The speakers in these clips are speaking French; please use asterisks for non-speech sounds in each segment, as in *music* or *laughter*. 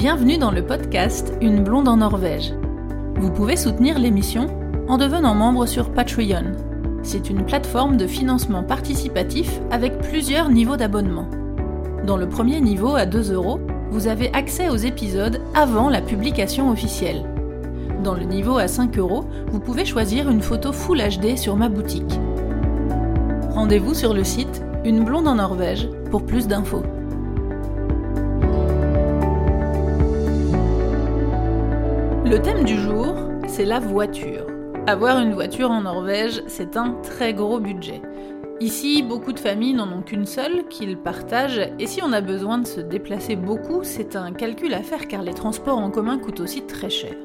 Bienvenue dans le podcast Une blonde en Norvège. Vous pouvez soutenir l'émission en devenant membre sur Patreon. C'est une plateforme de financement participatif avec plusieurs niveaux d'abonnement. Dans le premier niveau à 2 euros, vous avez accès aux épisodes avant la publication officielle. Dans le niveau à 5 euros, vous pouvez choisir une photo Full HD sur ma boutique. Rendez-vous sur le site Une blonde en Norvège pour plus d'infos. Le thème du jour, c'est la voiture. Avoir une voiture en Norvège, c'est un très gros budget. Ici, beaucoup de familles n'en ont qu'une seule, qu'ils partagent, et si on a besoin de se déplacer beaucoup, c'est un calcul à faire car les transports en commun coûtent aussi très cher.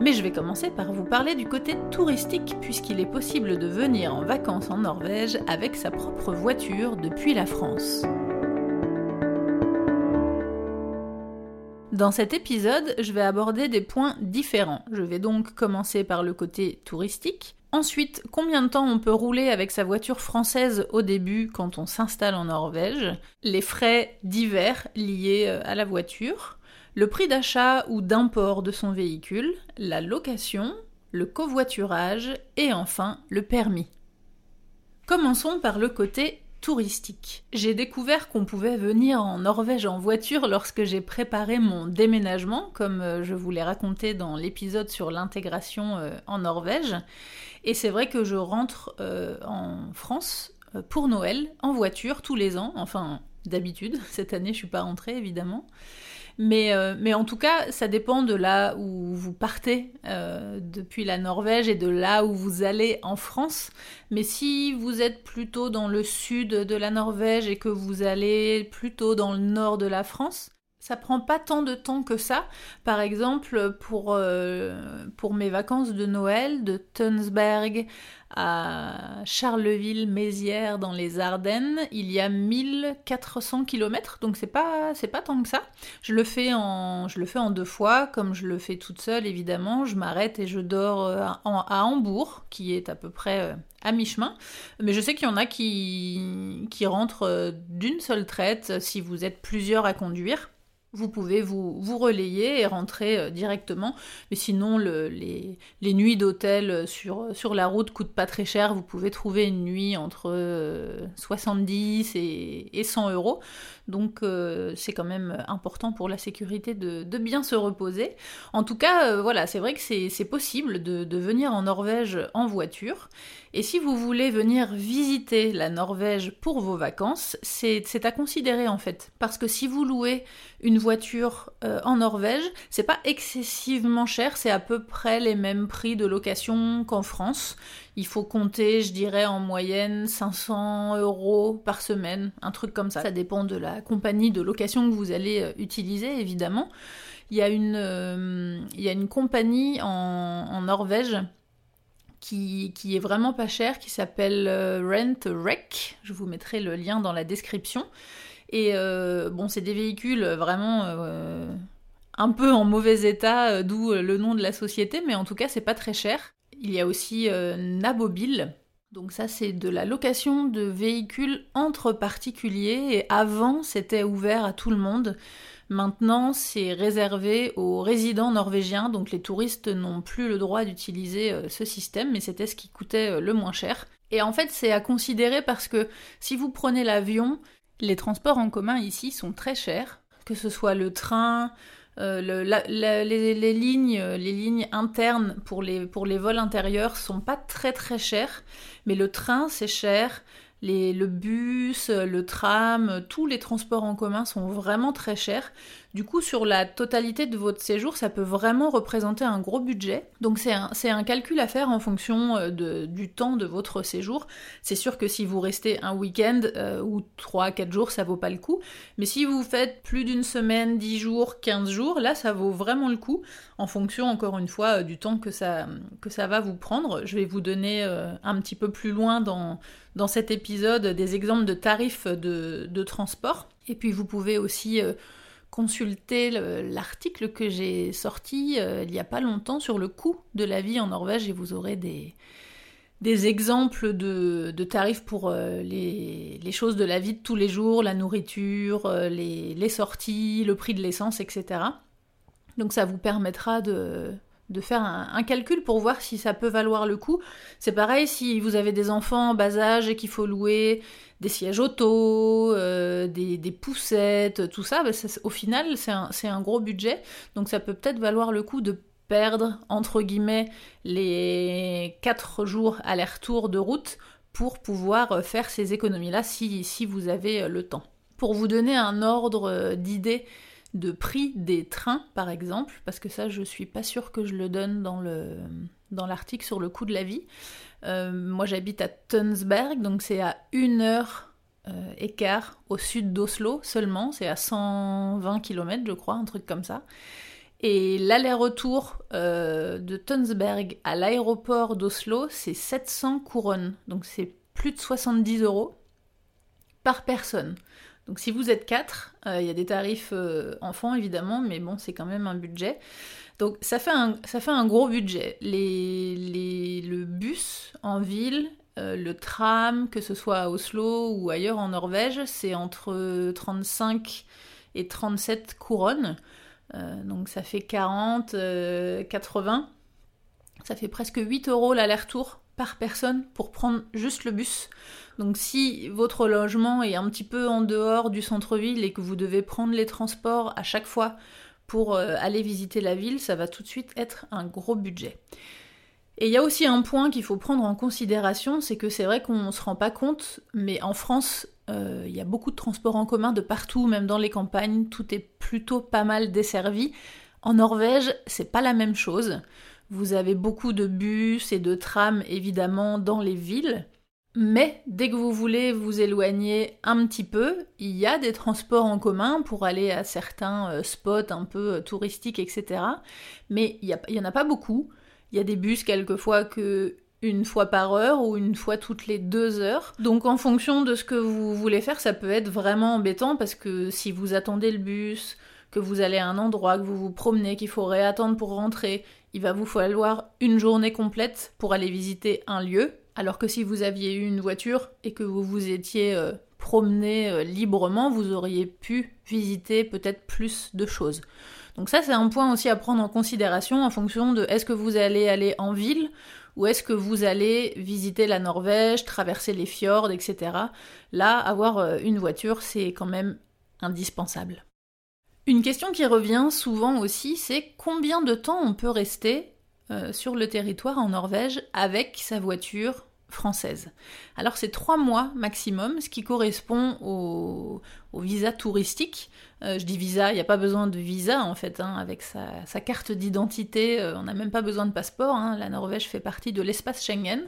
Mais je vais commencer par vous parler du côté touristique, puisqu'il est possible de venir en vacances en Norvège avec sa propre voiture depuis la France. Dans cet épisode, je vais aborder des points différents. Je vais donc commencer par le côté touristique. Ensuite, combien de temps on peut rouler avec sa voiture française au début quand on s'installe en Norvège Les frais divers liés euh, à la voiture le prix d'achat ou d'import de son véhicule, la location, le covoiturage et enfin le permis. Commençons par le côté J'ai découvert qu'on pouvait venir en Norvège en voiture lorsque j'ai préparé mon déménagement, comme euh, je vous l'ai raconté dans l'épisode sur l'intégration euh, en Norvège. Et c'est vrai que je rentre euh, en France pour Noël en voiture tous les ans, enfin d'habitude. *laughs* Cette année, je suis pas rentrée évidemment. Mais, euh, mais en tout cas, ça dépend de là où vous partez euh, depuis la Norvège et de là où vous allez en France. Mais si vous êtes plutôt dans le sud de la Norvège et que vous allez plutôt dans le nord de la France, ça prend pas tant de temps que ça. Par exemple, pour, euh, pour mes vacances de Noël, de Tunsberg à Charleville-Mézières dans les Ardennes, il y a 1400 km, donc c'est pas c'est pas tant que ça. Je le fais en je le fais en deux fois, comme je le fais toute seule évidemment. Je m'arrête et je dors euh, à, Hambourg, qui est à peu près euh, à mi-chemin. Mais je sais qu'il y en a qui qui rentrent d'une seule traite si vous êtes plusieurs à conduire vous pouvez vous, vous relayer et rentrer euh, directement. Mais sinon, les, nuits d'hôtel euh, sur, sur la route coûtent pas très cher. Vous pouvez trouver une nuit entre 70 euh, et, et 100 euros. Donc c'est quand même important pour la sécurité de, bien se reposer. En tout cas, voilà, c'est vrai que c'est possible de, de venir en Norvège en voiture. Et si vous voulez venir visiter la Norvège pour vos vacances, c'est à considérer en fait. Parce que si vous louez une voiture euh, en Norvège, c'est pas excessivement cher, c'est à peu près les mêmes prix de location qu'en France. Il faut compter, je dirais, en moyenne 500 euros par semaine, un truc comme ça. Ça dépend de la compagnie de location que vous allez euh, utiliser, évidemment. Il y a une, euh, il y a une compagnie en, Norvège qui, est vraiment pas cher, qui s'appelle Rent Rec. Je vous mettrai le lien dans la description. Et euh, bon, c'est des véhicules vraiment euh, un peu en mauvais état, d'où le nom de la société, mais en tout cas, c'est pas très cher. Il y a aussi Nabobil. Donc ça, c'est de la location de véhicules entre particuliers. Et avant, c'était ouvert à tout le monde. Maintenant, c'est réservé aux résidents norvégiens, donc les touristes n'ont plus le droit d'utiliser euh, ce système, mais c'était ce qui coûtait euh, le moins cher. Et en fait, c'est à considérer parce que si vous prenez l'avion, les transports en commun ici sont très chers, que ce soit le train, euh, les, lignes, les lignes internes pour les, pour les vols intérieurs sont pas très très chères, mais le train c'est cher, le bus, le tram, tous les transports en commun sont vraiment très chers. Du coup, sur la totalité de votre séjour, ça peut vraiment représenter un gros budget. Donc c'est un, calcul à faire en fonction euh, du temps de votre séjour. C'est sûr que si vous restez un week-end euh, ou 3-4 jours, ça vaut pas le coup. Mais si vous faites plus d'une semaine, 10 jours, 15 jours, là, ça vaut vraiment le coup, en fonction, encore une fois, euh, du temps que ça, que ça va vous prendre. Je vais vous donner un petit peu plus loin dans, dans cet épisode des exemples de tarifs de, de transport. Et puis vous pouvez aussi consulter l'article que j'ai sorti euh, il n'y a pas longtemps sur le coût de la vie en Norvège et vous aurez des, des exemples de, tarifs pour euh, les, choses de la vie de tous les jours, la nourriture, euh, les, sorties, le prix de l'essence, etc. Donc ça vous permettra de, de faire un, calcul pour voir si ça peut valoir le coup. C'est pareil si vous avez des enfants en bas âge et qu'il faut louer des sièges auto, euh, des, poussettes, tout ça, bah, au final c'est un, gros budget. Donc ça peut peut-être valoir le coup de perdre, entre guillemets, les 4 jours aller-retour de route pour pouvoir faire ces économies-là si, si vous avez le temps. Pour vous donner un ordre d'idée de prix des trains, par exemple, parce que ça, je suis pas sûre que je le donne dans le dans l'article sur le coût de la vie. Euh, moi, j'habite à Tunsberg, donc c'est à une heure euh, écart au sud d'Oslo seulement, c'est à 120 km, je crois, un truc comme ça. Et l'aller-retour euh, de Tunsberg à l'aéroport d'Oslo, c'est 700 couronnes, donc c'est plus de 70 euros par personne. Donc si vous êtes 4, euh, il y a des tarifs euh, enfants évidemment, mais bon, c'est quand même un budget. Donc ça fait un, gros budget. Le bus en ville, euh, le tram, que ce soit à Oslo ou ailleurs en Norvège, c'est entre 35 et 37 couronnes. donc ça fait 40, 80. Ça fait presque 8 euros l'aller-retour par personne pour prendre juste le bus. Donc si votre logement est un petit peu en dehors du centre-ville et que vous devez prendre les transports à chaque fois pour euh, aller visiter la ville, ça va tout de suite être un gros budget. Et il y a aussi un point qu'il faut prendre en considération, c'est que c'est vrai qu'on ne se rend pas compte, mais en France, euh, il y a beaucoup de transports en commun de partout, même dans les campagnes, tout est plutôt pas mal desservi. En Norvège, c'est pas la même chose. Vous avez beaucoup de bus et de trams évidemment dans les villes, mais dès que vous voulez vous éloigner un petit peu, il y a des transports en commun pour aller à certains euh, spots un peu euh, touristiques, etc. Mais il n'y en a pas beaucoup. Il y a des bus quelquefois que une fois par heure ou une fois toutes les deux heures. Donc en fonction de ce que vous voulez faire, ça peut être vraiment embêtant parce que si vous attendez le bus, que vous allez à un endroit, que vous vous promenez, qu'il faut réattendre pour rentrer, il va vous falloir une journée complète pour aller visiter un lieu alors que si vous aviez eu une voiture et que vous vous étiez euh, promené euh, librement, vous auriez pu visiter peut-être plus de choses. Donc ça c'est un point aussi à prendre en considération en fonction de est-ce que vous allez aller en ville ou est-ce que vous allez visiter la Norvège, traverser les fjords, etc. Là, avoir euh, une voiture, c'est quand même indispensable. Une question qui revient souvent aussi, c'est combien de temps on peut rester euh, sur le territoire en Norvège avec sa voiture française. Alors c'est trois mois maximum, ce qui correspond au, visa touristique. Euh, je dis visa, il n'y a pas besoin de visa en fait, hein, avec sa, carte d'identité, euh, on n'a même pas besoin de passeport, hein. la Norvège fait partie de l'espace Schengen.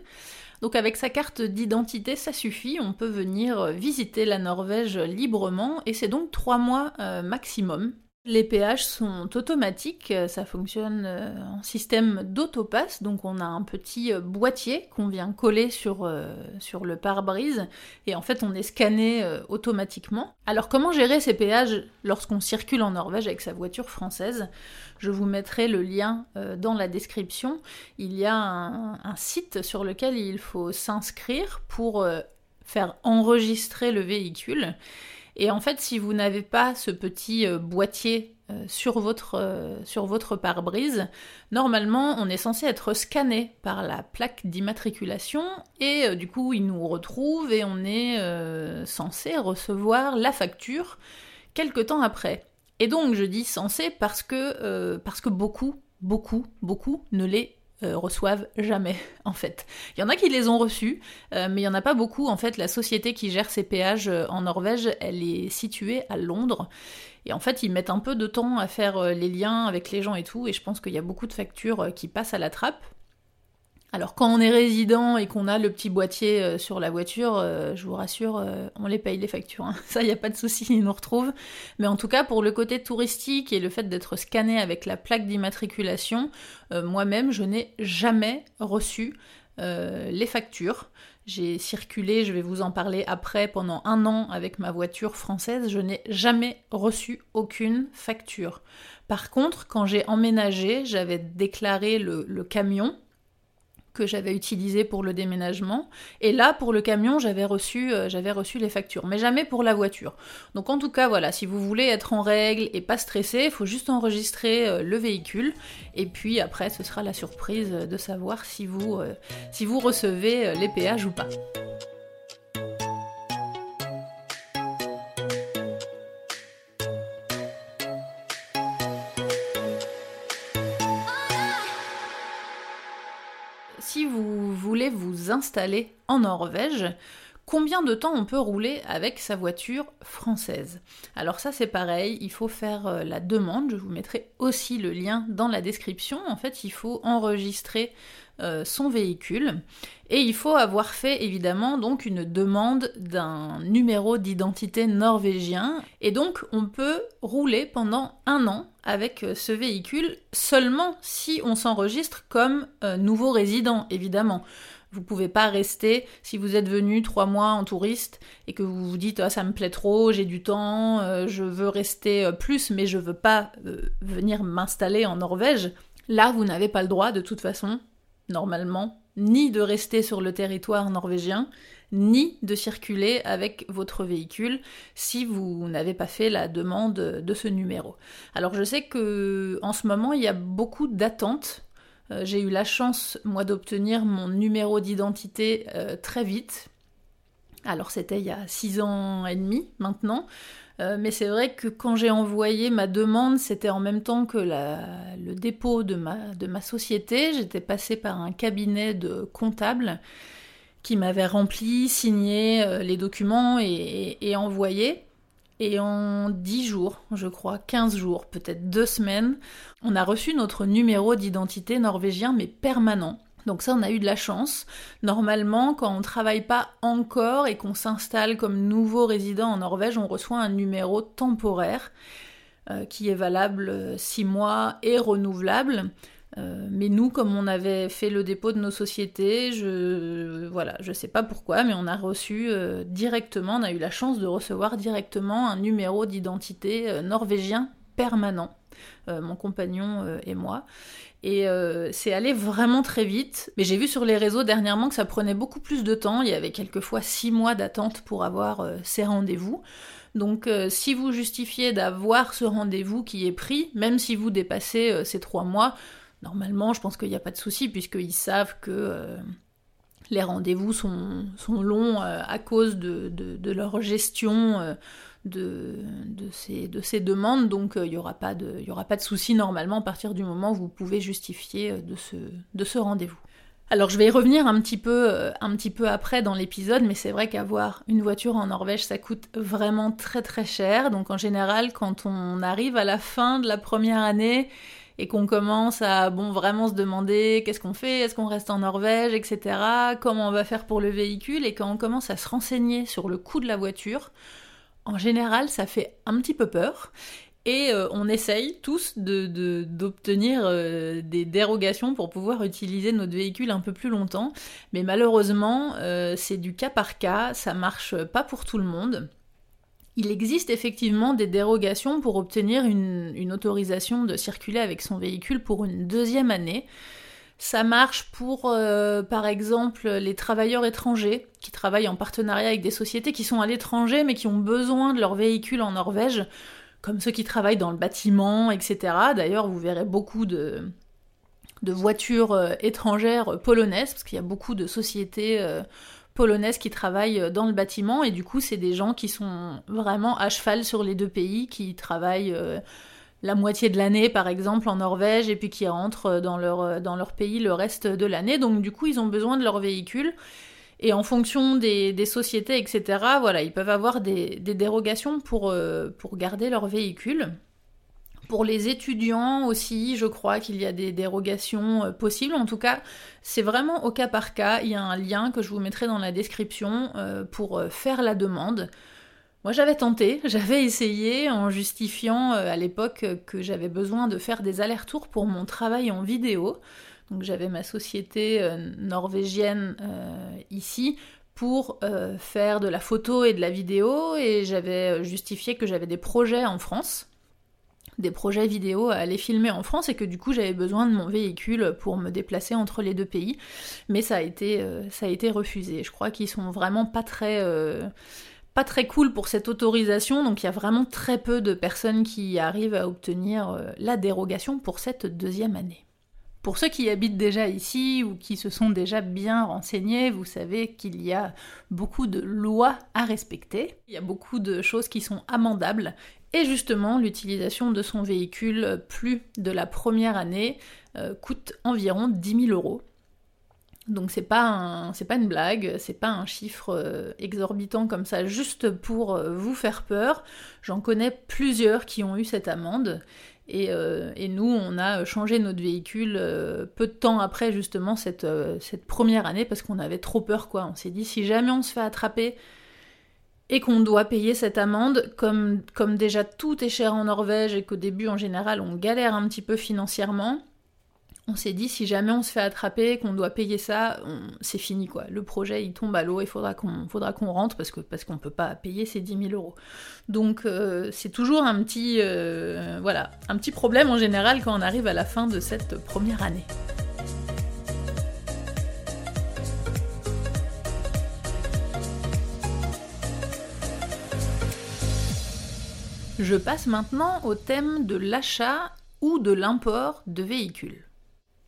Donc avec sa carte d'identité, ça suffit, on peut venir visiter la Norvège librement, et c'est donc trois mois maximum. Les péages sont automatiques, ça fonctionne euh, en système d'autopasse, donc on a un petit euh, boîtier qu'on vient coller sur, euh, sur le pare-brise et en fait on est scanné automatiquement. Alors comment gérer ces péages lorsqu'on circule en Norvège avec sa voiture française? Je vous mettrai le lien dans la description. Il y a un site sur lequel il faut s'inscrire pour faire enregistrer le véhicule. Et en fait, si vous n'avez pas ce petit euh, boîtier euh, sur votre, euh, sur votre pare-brise, normalement, on est censé être scanné par la plaque d'immatriculation et du coup, il nous retrouve et on est censé recevoir la facture quelque temps après. Et donc, je dis censé parce que, parce que beaucoup, beaucoup, beaucoup ne les euh, reçoivent jamais, *laughs* en fait. Il y en a qui les ont reçus, euh, mais il n'y en a pas beaucoup. En fait, la société qui gère ces péages euh, en Norvège, elle est située à Londres. Et en fait, ils mettent un peu de temps à faire les liens avec les gens et tout, et je pense qu'il y a beaucoup de factures qui passent à la trappe. Alors quand on est résident et qu'on a le petit boîtier euh, sur la voiture, euh, je vous rassure, euh, on les paye les factures. Hein. *laughs* Ça, il n'y a pas de souci, ils nous retrouvent. Mais en tout cas, pour le côté touristique et le fait d'être scanné avec la plaque d'immatriculation, moi-même, je n'ai jamais reçu les factures. J'ai circulé, je vais vous en parler après, pendant un an avec ma voiture française, je n'ai jamais reçu aucune facture. Par contre, quand j'ai emménagé, j'avais déclaré le camion que j'avais utilisé pour le déménagement. Et là, pour le camion, j'avais reçu, euh, j'avais reçu les factures, mais jamais pour la voiture. Donc en tout cas, voilà, si vous voulez être en règle et pas stressé, il faut juste enregistrer euh, le véhicule. Et puis après, ce sera la surprise de savoir si vous, euh, si vous recevez les péages ou pas. Vous installer en Norvège, combien de temps on peut rouler avec sa voiture française? Alors ça c'est pareil, il faut faire euh, la demande, je vous mettrai aussi le lien dans la description. En fait, il faut enregistrer euh, son véhicule. Et il faut avoir fait évidemment donc une demande d'un numéro d'identité norvégien. Et donc on peut rouler pendant un an avec euh, ce véhicule seulement si on s'enregistre comme nouveau résident évidemment. Vous pouvez pas rester, si vous êtes venu trois mois en touriste et que vous vous dites ah, ça me plaît trop, j'ai du temps, euh, je veux rester euh, plus, mais je veux pas euh, venir m'installer en Norvège. Là, vous n'avez pas le droit de toute façon, normalement, ni de rester sur le territoire norvégien, ni de circuler avec votre véhicule si vous n'avez pas fait la demande de ce numéro. Alors je sais que en ce moment il y a beaucoup d'attentes euh, j'ai eu la chance, moi, d'obtenir mon numéro d'identité euh, très vite. Alors c'était il y a six ans et demi maintenant. Euh, mais c'est vrai que quand j'ai envoyé ma demande, c'était en même temps que le dépôt de ma, société. J'étais passée par un cabinet de comptable qui m'avait rempli, signé les documents et envoyé. Et en 10 jours, je crois, 15 jours, peut-être 2 semaines, on a reçu notre numéro d'identité norvégien, mais permanent. Donc ça, on a eu de la chance. Normalement, quand on ne travaille pas encore et qu'on s'installe comme nouveau résident en Norvège, on reçoit un numéro temporaire euh, qui est valable 6 mois et renouvelable. Euh, mais nous, comme on avait fait le dépôt de nos sociétés, je voilà, je sais pas pourquoi, mais on a reçu euh, directement, on a eu la chance de recevoir directement un numéro d'identité euh, norvégien permanent, mon compagnon et moi. Et c'est allé vraiment très vite. Mais j'ai vu sur les réseaux dernièrement que ça prenait beaucoup plus de temps. Il y avait quelquefois six mois d'attente pour avoir ces rendez-vous. Donc si vous justifiez d'avoir ce rendez-vous qui est pris, même si vous dépassez ces trois mois, Normalement, je pense qu'il n'y a pas de souci, puisqu'ils savent que euh, les rendez-vous sont, longs euh, à cause de, leur gestion euh, de, ces, demandes, donc il n'y aura pas de, de souci normalement à partir du moment où vous pouvez justifier de ce, rendez-vous. Alors je vais y revenir un petit peu, un petit peu après dans l'épisode, mais c'est vrai qu'avoir une voiture en Norvège, ça coûte vraiment très très cher. Donc en général, quand on arrive à la fin de la première année et qu'on commence à bon vraiment se demander qu'est-ce qu'on fait, est-ce qu'on reste en Norvège, etc. Comment on va faire pour le véhicule? Et quand on commence à se renseigner sur le coût de la voiture, en général ça fait un petit peu peur. Et euh, on essaye tous d'obtenir de, euh, des dérogations pour pouvoir utiliser notre véhicule un peu plus longtemps. Mais malheureusement, euh, c'est du cas par cas, ça marche pas pour tout le monde. Il existe effectivement des dérogations pour obtenir une, autorisation de circuler avec son véhicule pour une deuxième année. Ça marche pour, euh, par exemple, les travailleurs étrangers qui travaillent en partenariat avec des sociétés qui sont à l'étranger mais qui ont besoin de leur véhicule en Norvège, comme ceux qui travaillent dans le bâtiment, etc. D'ailleurs, vous verrez beaucoup de, voitures euh, étrangères polonaises, parce qu'il y a beaucoup de sociétés euh, polonaises qui travaillent euh, dans le bâtiment et du coup c'est des gens qui sont vraiment à cheval sur les deux pays, qui travaillent euh, la moitié de l'année par exemple en Norvège et puis qui rentrent euh, dans leur, pays le reste de l'année. Donc du coup ils ont besoin de leur véhicule. Et en fonction des, sociétés, etc., voilà, ils peuvent avoir des, des dérogations pour garder leur véhicule. Pour les étudiants aussi, je crois qu'il y a des dérogations euh, possibles. En tout cas, c'est vraiment au cas par cas. Il y a un lien que je vous mettrai dans la description euh, pour euh, faire la demande. Moi, j'avais tenté, *laughs* j'avais essayé en justifiant à l'époque que j'avais besoin de faire des allers-retours pour mon travail en vidéo. Donc j'avais ma société norvégienne ici pour faire de la photo et de la vidéo et j'avais justifié que j'avais des projets en France des projets vidéo à aller filmer en France et que du coup j'avais besoin de mon véhicule pour me déplacer entre les deux pays. Mais ça a été, euh, ça a été refusé. Je crois qu'ils sont vraiment pas très, euh, pas très cool pour cette autorisation, donc il y a vraiment très peu de personnes qui arrivent à obtenir euh, la dérogation pour cette deuxième année. Pour ceux qui habitent déjà ici ou qui se sont déjà bien renseignés, vous savez qu'il y a beaucoup de lois à respecter. Il y a beaucoup de choses qui sont amendables. Et justement, l'utilisation de son véhicule plus de la première année euh, coûte environ 10 000 euros. Donc c'est pas pas une blague, c'est pas un chiffre euh, exorbitant comme ça juste pour euh, vous faire peur. J'en connais plusieurs qui ont eu cette amende euh, et, nous, on a changé notre véhicule euh, peu de temps après justement cette, euh, cette première année parce qu'on avait trop peur quoi. On s'est dit si jamais on se fait attraper et qu'on doit payer cette amende, comme, comme déjà tout est cher en Norvège et qu'au début en général on galère un petit peu financièrement, on s'est dit si jamais on se fait attraper, qu'on doit payer ça, c'est fini quoi. Le projet il tombe à l'eau, il faudra qu'on rentre parce que parce qu'on peut pas payer ces 10 000 euros. Donc euh, c'est toujours un petit euh, voilà un petit problème en général quand on arrive à la fin de cette première année. Je passe maintenant au thème de l'achat ou de l'import de véhicules.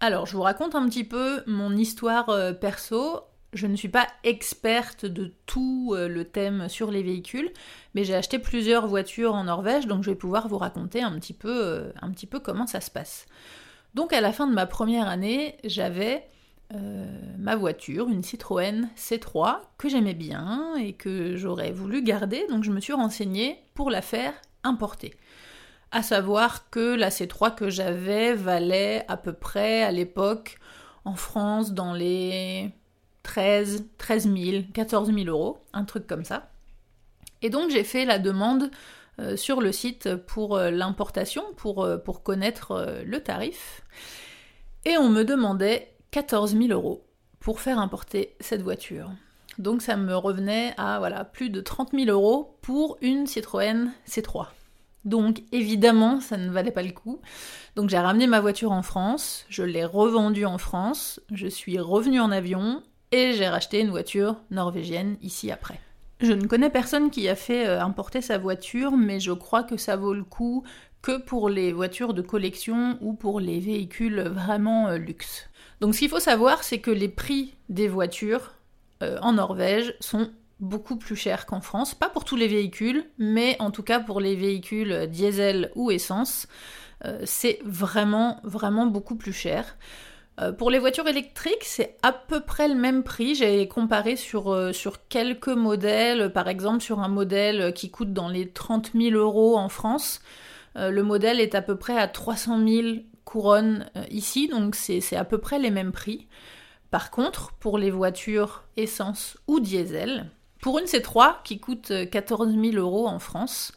Alors, je vous raconte un petit peu mon histoire euh, perso. Je ne suis pas experte de tout euh, le thème sur les véhicules, mais j'ai acheté plusieurs voitures en Norvège, donc je vais pouvoir vous raconter un petit peu, euh, un petit peu comment ça se passe. Donc à la fin de ma première année, j'avais ma voiture, une Citroën C3, que j'aimais bien et que j'aurais voulu garder, donc je me suis renseignée pour la faire importer à savoir que la C3 que j'avais valait à peu près à l'époque en France dans les 13, 13 000, 14 000 euros, un truc comme ça. Et donc j'ai fait la demande euh, sur le site pour euh, l'importation, pour, euh, connaître le tarif. Et on me demandait 14 000 euros pour faire importer cette voiture. Donc ça me revenait à voilà, plus de 30 000 euros pour une Citroën C3. Donc évidemment, ça ne valait pas le coup. Donc j'ai ramené ma voiture en France, je l'ai revendue en France, je suis revenue en avion et j'ai racheté une voiture norvégienne ici après. Je ne connais personne qui a fait euh, importer sa voiture, mais je crois que ça vaut le coup que pour les voitures de collection ou pour les véhicules vraiment euh, luxe. Donc ce qu'il faut savoir, c'est que les prix des voitures euh, en Norvège sont beaucoup plus cher qu'en France. Pas pour tous les véhicules, mais en tout cas pour les véhicules diesel ou essence, euh, c'est vraiment, vraiment beaucoup plus cher. Euh, pour les voitures électriques, c'est à peu près le même prix. J'ai comparé sur, euh, sur quelques modèles, par exemple sur un modèle qui coûte dans les 30 000 euros en France. le modèle est à peu près à 300 000 couronnes ici, donc c'est à peu près les mêmes prix. Par contre, pour les voitures essence ou diesel, pour une C3 qui coûte 14 000 euros en France,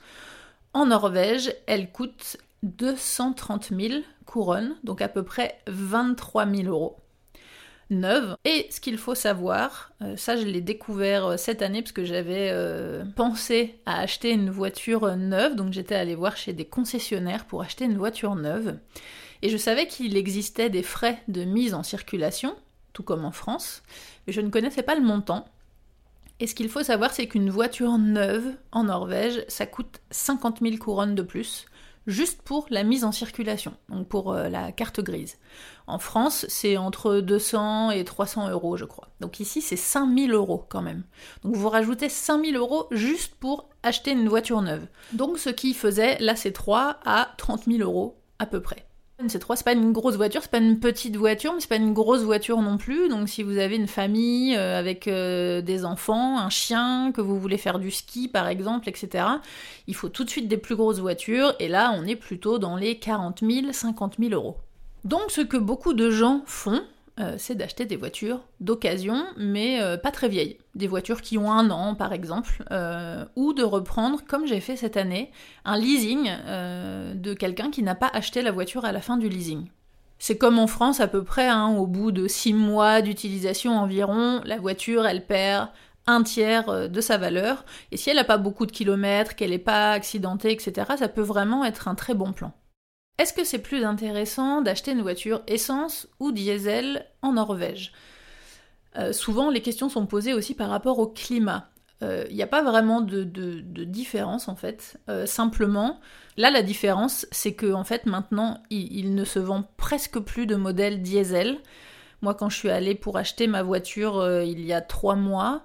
en Norvège, elle coûte 230 000 couronnes, donc à peu près 23 000 euros neuve. Et ce qu'il faut savoir, euh, ça je l'ai découvert euh, cette année parce que j'avais euh, pensé à acheter une voiture neuve, donc j'étais allée voir chez des concessionnaires pour acheter une voiture neuve. Et je savais qu'il existait des frais de mise en circulation, tout comme en France, mais je ne connaissais pas le montant. Et ce qu'il faut savoir, c'est qu'une voiture neuve en Norvège, ça coûte 50 000 couronnes de plus, juste pour la mise en circulation, donc pour euh, la carte grise. En France, c'est entre 200 et 300 euros, je crois. Donc ici, c'est 5 000 euros quand même. Donc vous rajoutez 5 000 euros juste pour acheter une voiture neuve. Donc ce qui faisait la C3 à 30 000 euros à peu près. Une C3, c'est pas une grosse voiture, c'est pas une petite voiture, mais c'est pas une grosse voiture non plus. Donc si vous avez une famille euh, avec euh, des enfants, un chien, que vous voulez faire du ski par exemple, etc., il faut tout de suite des plus grosses voitures. Et là, on est plutôt dans les 40 000, 50 000 euros. Donc ce que beaucoup de gens font, euh, c'est d'acheter des voitures d'occasion, mais euh, pas très vieilles. Des voitures qui ont un an, par exemple, euh, ou de reprendre, comme j'ai fait cette année, un leasing de quelqu'un qui n'a pas acheté la voiture à la fin du leasing. C'est comme en France à peu près, hein, au bout de six mois d'utilisation environ, la voiture, elle perd un tiers de sa valeur, et si elle n'a pas beaucoup de kilomètres, qu'elle n'est pas accidentée, etc., ça peut vraiment être un très bon plan. Est-ce que c'est plus intéressant d'acheter une voiture essence ou diesel en Norvège? Euh, Souvent, les questions sont posées aussi par rapport au climat. Il euh, n'y a pas vraiment de, différence en fait. Euh, simplement, là la différence, c'est que en fait maintenant, il, ne se vend presque plus de modèles diesel. Moi, quand je suis allée pour acheter ma voiture il y a trois mois,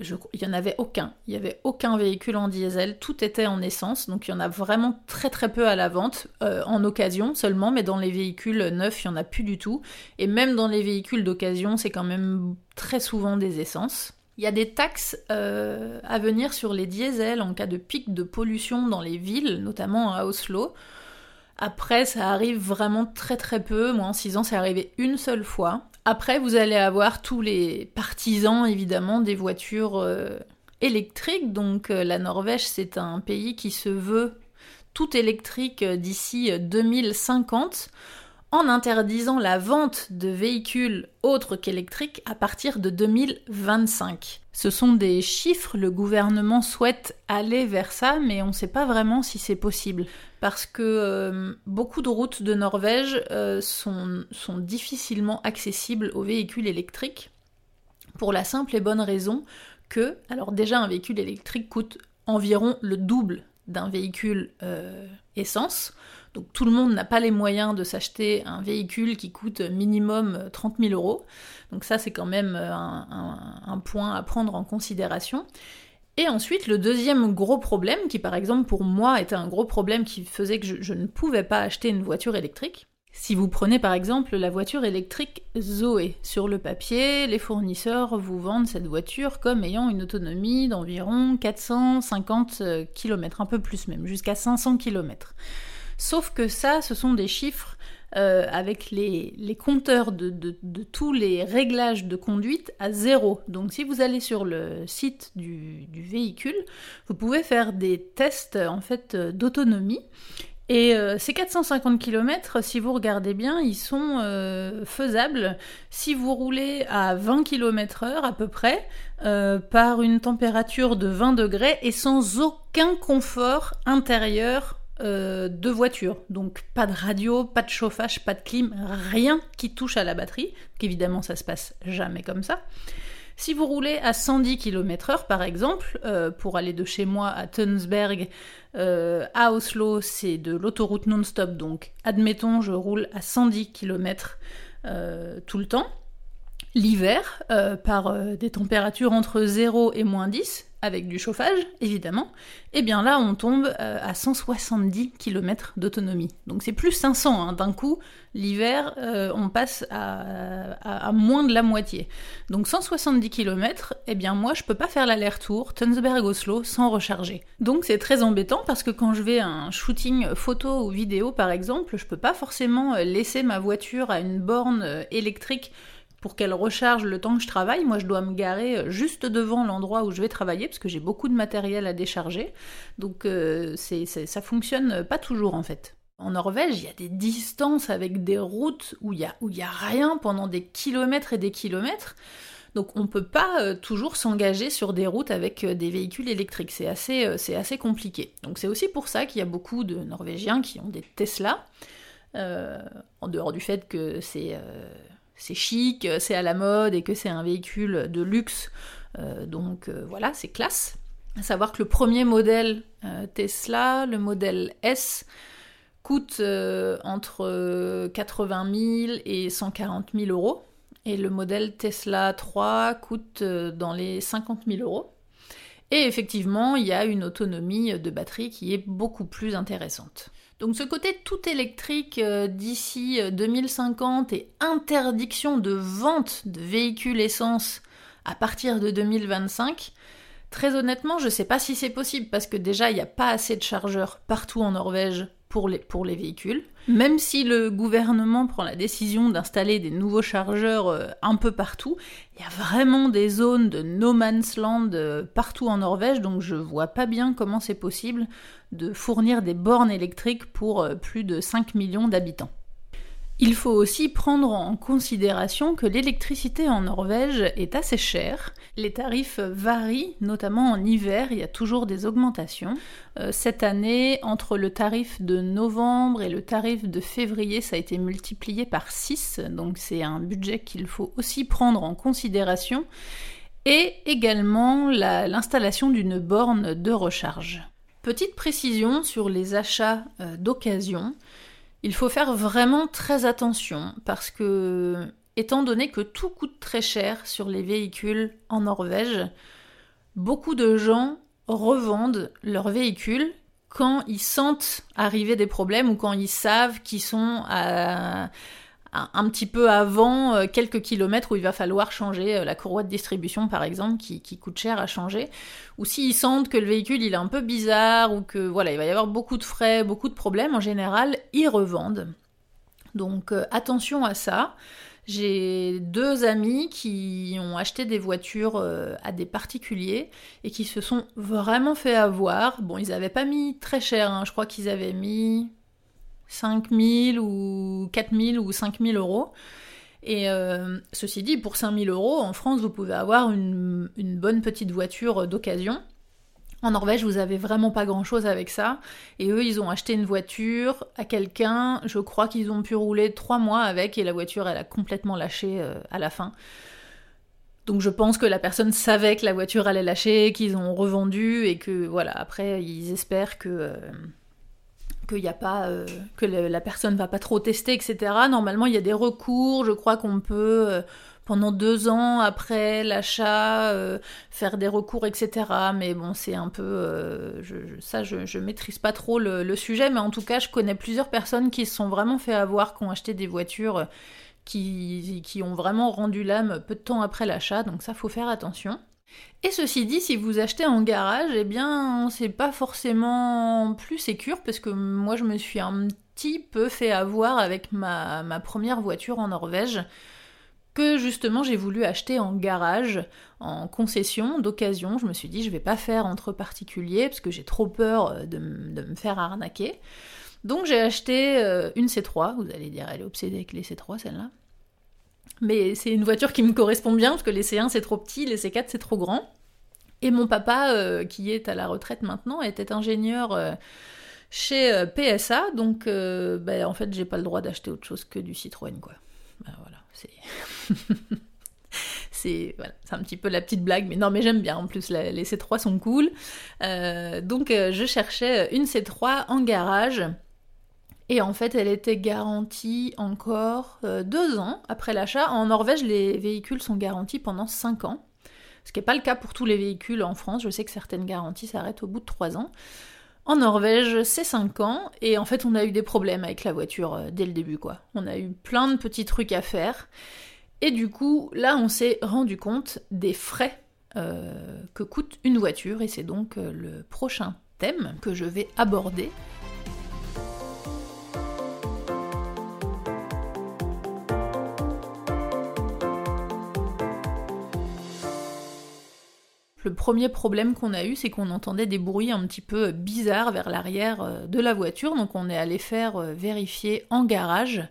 il n'y en avait aucun. Il n'y avait aucun véhicule en diesel, tout était en essence, donc il y en a vraiment très très peu à la vente, euh, en occasion seulement, mais dans les véhicules neufs, il n'y en a plus du tout. Et même dans les véhicules d'occasion, c'est quand même très souvent des essences. Il y a des taxes euh, à venir sur les diesels en cas de pic de pollution dans les villes, notamment à Oslo. Après, ça arrive vraiment très très peu. Moi, en 6 ans, c'est arrivé une seule fois. Après, vous allez avoir tous les partisans, évidemment, des voitures euh, électriques. Donc, euh, la Norvège, c'est un pays qui se veut tout électrique euh, d'ici 2050 en interdisant la vente de véhicules autres qu'électriques à partir de 2025. Ce sont des chiffres, le gouvernement souhaite aller vers ça, mais on ne sait pas vraiment si c'est possible. Parce que euh, beaucoup de routes de Norvège euh, sont, difficilement accessibles aux véhicules électriques, pour la simple et bonne raison que, alors déjà un véhicule électrique coûte environ le double d'un véhicule euh, essence. Donc tout le monde n'a pas les moyens de s'acheter un véhicule qui coûte minimum 30 000 euros. Donc ça c'est quand même euh, un, point à prendre en considération. Et ensuite, le deuxième gros problème, qui par exemple pour moi était un gros problème qui faisait que je ne pouvais pas acheter une voiture électrique, si vous prenez par exemple la voiture électrique Zoé, sur le papier, les fournisseurs vous vendent cette voiture comme ayant une autonomie d'environ 450 km, un peu plus même, jusqu'à 500 km. Sauf que ça, ce sont des chiffres euh, avec les, compteurs de, tous les réglages de conduite à zéro. Donc si vous allez sur le site du, véhicule, vous pouvez faire des tests en fait d'autonomie et euh, ces 450 km, si vous regardez bien, ils sont euh, faisables si vous roulez à 20 km/h à peu près, euh, par une température de 20 degrés et sans aucun confort intérieur de voiture. Donc pas de radio, pas de chauffage, pas de clim, rien qui touche à la batterie. Évidemment, ça se passe jamais comme ça. Si vous roulez à 110 km/h par exemple, euh, pour aller de chez moi à Tunsberg euh, à Oslo, c'est de l'autoroute non-stop, donc admettons je roule à 110 km euh, tout le temps. L'hiver, par des températures entre 0 et moins 10, avec du chauffage, évidemment, et eh bien là, on tombe euh, à 170 km d'autonomie. Donc c'est plus 500 hein. d'un coup. L'hiver, euh, on passe à, moins de la moitié. Donc 170 km, eh bien moi, je peux pas faire l'aller-retour Tunsberg-Oslo sans recharger. Donc c'est très embêtant parce que quand je vais à un shooting photo ou vidéo, par exemple, je peux pas forcément euh, laisser ma voiture à une borne électrique pour qu'elle recharge le temps que je travaille. Moi, je dois me garer euh, juste devant l'endroit où je vais travailler parce que j'ai beaucoup de matériel à décharger. Donc, euh, ça fonctionne pas toujours en fait. En Norvège, il y a des distances avec des routes où il y a, a rien pendant des kilomètres et des kilomètres. Donc on ne peut pas euh, toujours s'engager sur des routes avec des véhicules électriques. C'est assez, c'est assez compliqué. Donc c'est aussi pour ça qu'il y a beaucoup de Norvégiens qui ont des Tesla. en dehors du fait que c'est c'est chic, c'est à la mode et que c'est un véhicule de luxe. Euh, donc euh, voilà, c'est classe. À savoir que le premier modèle euh, Tesla, le modèle S, coûte entre 80 000 et 140 000 euros. Et le modèle Tesla 3 coûte dans les 50 000 euros. Et effectivement, il y a une autonomie de batterie qui est beaucoup plus intéressante. Donc ce côté tout électrique euh, d'ici 2050 euh, et interdiction de vente de véhicules essence à partir de 2025, très honnêtement, je ne sais pas si c'est possible parce que déjà il n'y a pas assez de chargeurs partout en Norvège pour les, véhicules. Même si le gouvernement prend la décision d'installer des nouveaux chargeurs euh, un peu partout, il y a vraiment des zones de no man's land partout en Norvège, donc je vois pas bien comment c'est possible de fournir des bornes électriques pour euh, plus de 5 millions d'habitants. Il faut aussi prendre en considération que l'électricité en Norvège est assez chère. Les tarifs varient, notamment en hiver, il y a toujours des augmentations. Euh, cette année, entre le tarif de novembre et le tarif de février, ça a été multiplié par 6, donc c'est un budget qu'il faut aussi prendre en considération. Et également l'installation d'une borne de recharge. Petite précision sur les achats euh, d'occasion. Il faut faire vraiment très attention parce que, étant donné que tout coûte très cher sur les véhicules en Norvège, beaucoup de gens revendent leurs véhicules quand ils sentent arriver des problèmes ou quand ils savent qu'ils sont un petit peu avant euh, quelques kilomètres où il va falloir changer euh, la courroie de distribution par exemple qui, coûte cher à changer. Ou s'ils sentent que le véhicule il est un peu bizarre ou que voilà il va y avoir beaucoup de frais beaucoup de problèmes en général ils revendent. Donc euh, attention à ça j'ai deux amis qui ont acheté des voitures à des particuliers et qui se sont vraiment fait avoir. Bon, ils n'avaient pas mis très cher, hein. je crois qu'ils avaient mis 5000 ou 4000 ou 5000 euros. Et euh, ceci dit, pour 5000 euros, en France, vous pouvez avoir une, bonne petite voiture d'occasion. En Norvège, vous avez vraiment pas grand chose avec ça. Et eux, ils ont acheté une voiture à quelqu'un. Je crois qu'ils ont pu rouler trois mois avec et la voiture, elle a complètement lâché euh, à la fin. Donc je pense que la personne savait que la voiture allait lâcher, qu'ils ont revendu et que voilà, après ils espèrent que, euh, qu'il a pas euh, que la personne va pas trop tester, etc. Normalement, il y a des recours. Je crois qu'on peut pendant deux ans après l'achat euh, faire des recours, etc. Mais bon, c'est un peu ça, je, maîtrise pas trop le, sujet, mais en tout cas, je connais plusieurs personnes qui se sont vraiment fait avoir, qui ont acheté des voitures qui, qui ont vraiment rendu l'âme peu de temps après l'achat. Donc ça, faut faire attention. Et ceci dit, si vous achetez en garage, eh bien, c'est pas forcément plus sécure parce que moi, je me suis un petit peu fait avoir avec ma, première voiture en Norvège que justement j'ai voulu acheter en garage, en concession, d'occasion. Je me suis dit, je vais pas faire entre particuliers parce que j'ai trop peur de, me faire arnaquer. Donc j'ai acheté euh, une C3. Vous allez dire, elle est obsédée avec les C3, celle-là. Mais c'est une voiture qui me correspond bien parce que les C1 c'est trop petit, les C4 c'est trop grand. Et mon papa, euh, qui est à la retraite maintenant, était ingénieur euh, chez euh, PSA, donc ben, en fait j'ai pas le droit d'acheter autre chose que du Citroën quoi. Ben, voilà, c'est. *laughs* *laughs* c'est voilà, un petit peu la petite blague, mais non, mais j'aime bien. En plus, les C3 sont cool. donc, je cherchais une C3 en garage et en fait, elle était garantie encore euh, deux ans après l'achat. En Norvège, les véhicules sont garantis pendant cinq ans. Ce qui n'est pas le cas pour tous les véhicules en France. Je sais que certaines garanties s'arrêtent au bout de trois ans. En Norvège, c'est 5 ans, et en fait, on a eu des problèmes avec la voiture euh, dès le début, quoi. On a eu plein de petits trucs à faire, et du coup, là, on s'est rendu compte des frais euh, que coûte une voiture, et c'est donc le prochain thème que je vais aborder. Le premier problème qu'on a eu, c'est qu'on entendait des bruits un petit peu bizarres vers l'arrière euh, de la voiture, donc on est allé faire euh, vérifier en garage.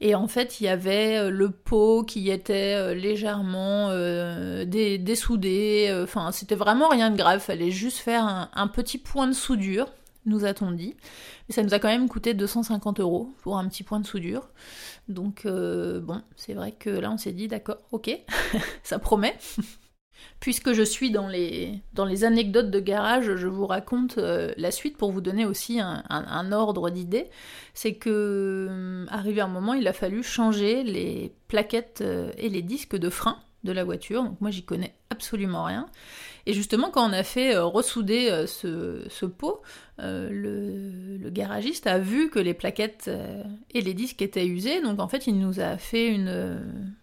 Et en fait, il y avait euh, le pot qui était légèrement dessoudé. Enfin, c'était vraiment rien de grave. Fallait juste faire un, petit point de soudure, nous a-t-on dit. Mais ça nous a quand même coûté 250 euros pour un petit point de soudure. Donc, bon, c'est vrai que là, on s'est dit, d'accord, ok, *laughs* ça promet. Puisque je suis dans les, dans les anecdotes de garage, je vous raconte euh, la suite pour vous donner aussi un, ordre d'idée. C'est que, euh, arrivé un moment, il a fallu changer les plaquettes euh, et les disques de frein de la voiture. Donc moi, j'y connais absolument rien. Et justement, quand on a fait ressouder ce, pot, le, le, garagiste a vu que les plaquettes et les disques étaient usés. Donc en fait, il nous a fait une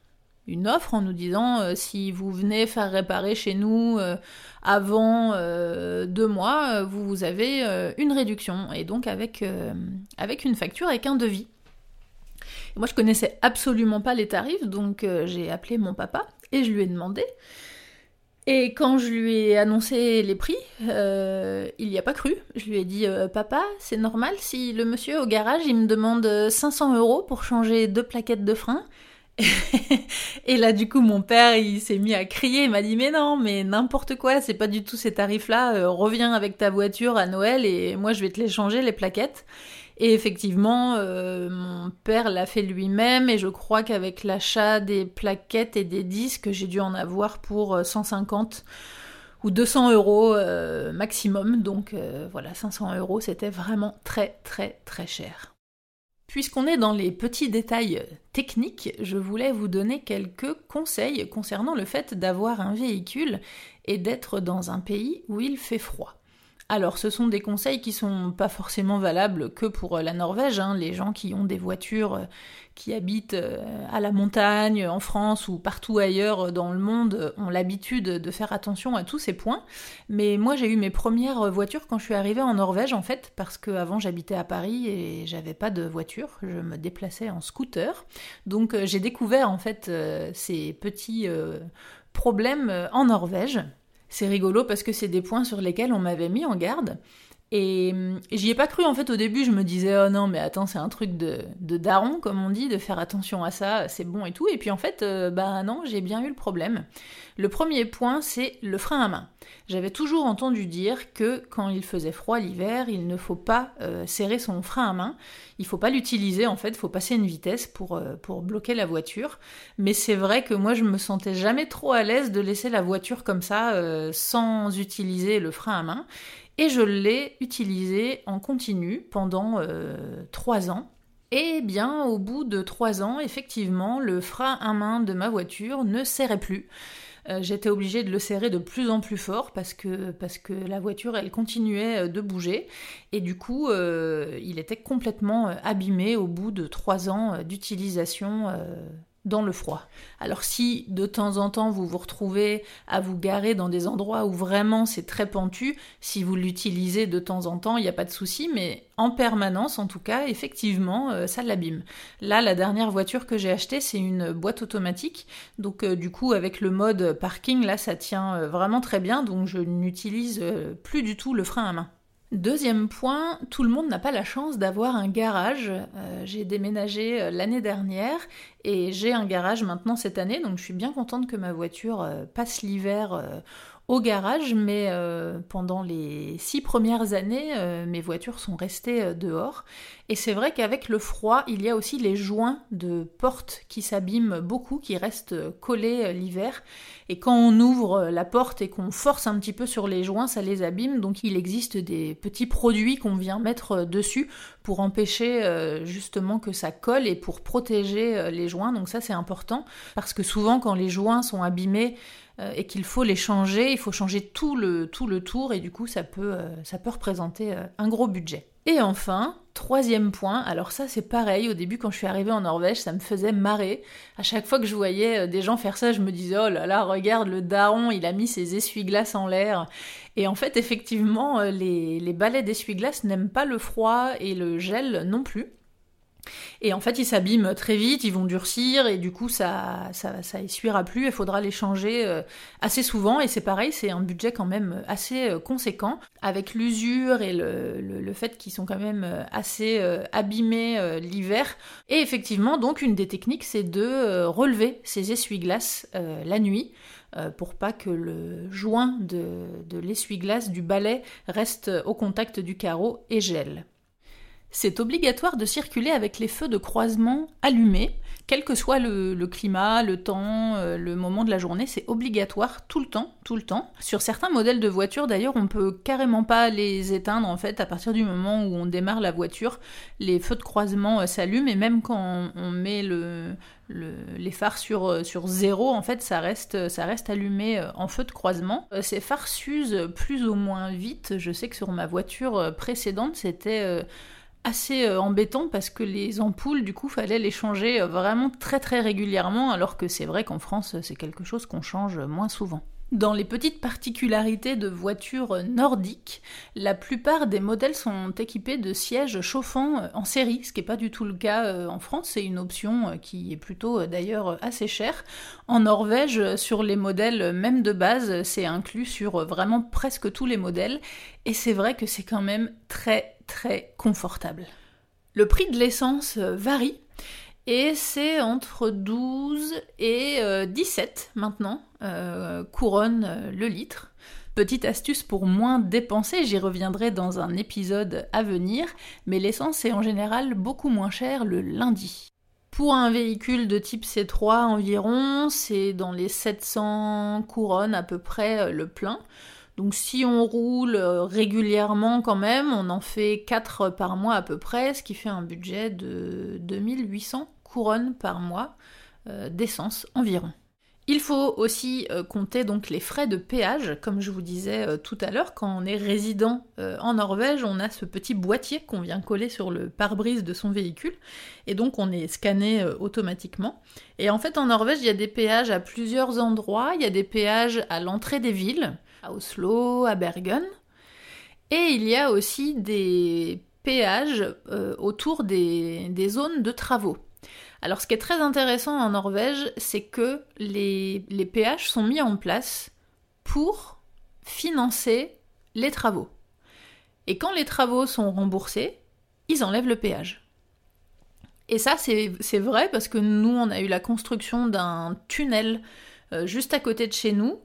une offre en nous disant euh, si vous venez faire réparer chez nous euh, avant euh, deux mois, vous avez une réduction et donc avec, avec une facture avec un devis. moi je connaissais absolument pas les tarifs donc j'ai appelé mon papa et je lui ai demandé. Et quand je lui ai annoncé les prix, il n'y a pas cru. Je lui ai dit Papa, c'est normal si le monsieur au garage il me demande 500 euros pour changer deux plaquettes de frein. *laughs* et là, du coup, mon père, il s'est mis à crier. Il m'a dit Mais non, mais n'importe quoi, c'est pas du tout ces tarifs-là. Euh, reviens avec ta voiture à Noël et moi, je vais te les changer, les plaquettes. Et effectivement, euh, mon père l'a fait lui-même et je crois qu'avec l'achat des plaquettes et des disques, j'ai dû en avoir pour 150 euh, ou 200 euros maximum. Donc voilà, 500 euros, c'était vraiment très très très cher. Puisqu'on est dans les petits détails techniques, je voulais vous donner quelques conseils concernant le fait d'avoir un véhicule et d'être dans un pays où il fait froid. Alors, ce sont des conseils qui sont pas forcément valables que pour euh, la Norvège. Hein. Les gens qui ont des voitures, euh, qui habitent euh, à la montagne, en France ou partout ailleurs dans le monde, ont l'habitude de faire attention à tous ces points. Mais moi, j'ai eu mes premières voitures quand je suis arrivée en Norvège, en fait, parce qu'avant j'habitais à Paris et j'avais pas de voiture. Je me déplaçais en scooter. Donc, j'ai découvert en fait ces petits problèmes en Norvège. C'est rigolo parce que c'est des points sur lesquels on m'avait mis en garde. Et, j'y ai pas cru en fait au début, je me disais oh non mais attends c'est un truc de, de, daron comme on dit, de faire attention à ça, c'est bon et tout. Et puis en fait euh, bah non j'ai bien eu le problème. Le premier point c'est le frein à main. J'avais toujours entendu dire que quand il faisait froid l'hiver, il ne faut pas euh, serrer son frein à main, il faut pas l'utiliser en fait, il faut passer une vitesse pour, euh, pour bloquer la voiture. Mais c'est vrai que moi je me sentais jamais trop à l'aise de laisser la voiture comme ça sans utiliser le frein à main. Et je l'ai utilisé en continu pendant euh, trois ans. Et bien, au bout de trois ans, effectivement, le frein à main de ma voiture ne serrait plus. Euh, j'étais obligée de le serrer de plus en plus fort parce que, la voiture, elle continuait euh, de bouger. Et du coup, il était complètement abîmé au bout de trois ans d'utilisation dans le froid. Alors si de temps en temps vous vous retrouvez à vous garer dans des endroits où vraiment c'est très pentu, si vous l'utilisez de temps en temps, il n'y a pas de souci, mais en permanence en tout cas, effectivement, euh, ça l'abîme. Là, la dernière voiture que j'ai achetée, c'est une boîte automatique, donc euh, du coup avec le mode parking, là ça tient euh, vraiment très bien, donc je n'utilise plus du tout le frein à main. Deuxième point, tout le monde n'a pas la chance d'avoir un garage. Euh, j'ai déménagé euh, l'année dernière et j'ai un garage maintenant cette année, donc je suis bien contente que ma voiture euh, passe l'hiver au garage, mais euh, pendant les six premières années, euh, mes voitures sont restées euh, dehors. Et c'est vrai qu'avec le froid, il y a aussi les joints de porte qui s'abîment beaucoup, qui restent collés l'hiver. Et quand on ouvre la porte et qu'on force un petit peu sur les joints, ça les abîme. Donc il existe des petits produits qu'on vient mettre dessus pour empêcher justement que ça colle et pour protéger les joints. Donc ça c'est important parce que souvent quand les joints sont abîmés, et qu'il faut les changer, il faut changer tout le, tout le tour et du coup ça peut, euh, ça peut représenter euh, un gros budget. Et enfin, troisième point, alors ça c'est pareil, au début quand je suis arrivée en Norvège, ça me faisait marrer. À chaque fois que je voyais des gens faire ça, je me disais oh là là, regarde le daron, il a mis ses essuie-glaces en l'air. Et en fait, effectivement, les, les balais d'essuie-glaces n'aiment pas le froid et le gel non plus. Et en fait, ils s'abîment très vite, ils vont durcir et du coup, ça, ça, ça essuiera plus. Il faudra les changer euh, assez souvent. Et c'est pareil, c'est un budget quand même assez euh, conséquent. Avec l'usure et le, fait qu'ils sont quand même euh, assez abîmés l'hiver. Et effectivement, donc, une des techniques, c'est de relever ces essuie-glaces la nuit. pour pas que le joint de, de l'essuie-glace du balai reste au contact du carreau et gèle. C'est obligatoire de circuler avec les feux de croisement allumés, quel que soit le, climat, le temps, euh, le moment de la journée, c'est obligatoire tout le temps, tout le temps. Sur certains modèles de voitures, d'ailleurs, on peut carrément pas les éteindre en fait à partir du moment où on démarre la voiture, les feux de croisement euh, s'allument et même quand on, met les phares sur, euh, sur zéro, en fait, ça reste, ça reste allumé en feu de croisement. Ces phares s'usent plus ou moins vite. Je sais que sur ma voiture précédente, c'était assez euh, embêtant parce que les ampoules, du coup, fallait les changer euh, vraiment très très régulièrement, alors que c'est vrai qu'en France, c'est quelque chose qu'on change moins souvent. Dans les petites particularités de voitures nordiques, la plupart des modèles sont équipés de sièges chauffants euh, en série, ce qui n'est pas du tout le cas euh, en France. C'est une option euh, qui est plutôt d'ailleurs assez chère. En Norvège, sur les modèles même de base, c'est inclus sur vraiment presque tous les modèles. Et c'est vrai que c'est quand même très très confortable. Le prix de l'essence varie et c'est entre 12 et 17 euh, maintenant, euh, couronne euh, le litre. Petite astuce pour moins dépenser, j'y reviendrai dans un épisode à venir, mais l'essence est en général beaucoup moins chère le lundi. Pour un véhicule de type C3 environ, c'est dans les 700 couronnes à peu près le plein. Donc si on roule régulièrement quand même, on en fait 4 par mois à peu près, ce qui fait un budget de 2800 couronnes par mois euh, d'essence environ. Il faut aussi euh, compter donc les frais de péage, comme je vous disais euh, tout à l'heure, quand on est résident en Norvège, on a ce petit boîtier qu'on vient coller sur le pare-brise de son véhicule, et donc on est scanné automatiquement. Et en fait en Norvège, il y a des péages à plusieurs endroits, il y a des péages à l'entrée des villes, à Oslo, à Bergen, et il y a aussi des péages autour des zones de travaux. Alors ce qui est très intéressant en Norvège, c'est que les, les péages sont mis en place pour financer les travaux. Et quand les travaux sont remboursés, ils enlèvent le péage. Et ça, c'est vrai parce que nous, on a eu la construction d'un tunnel euh, juste à côté de chez nous.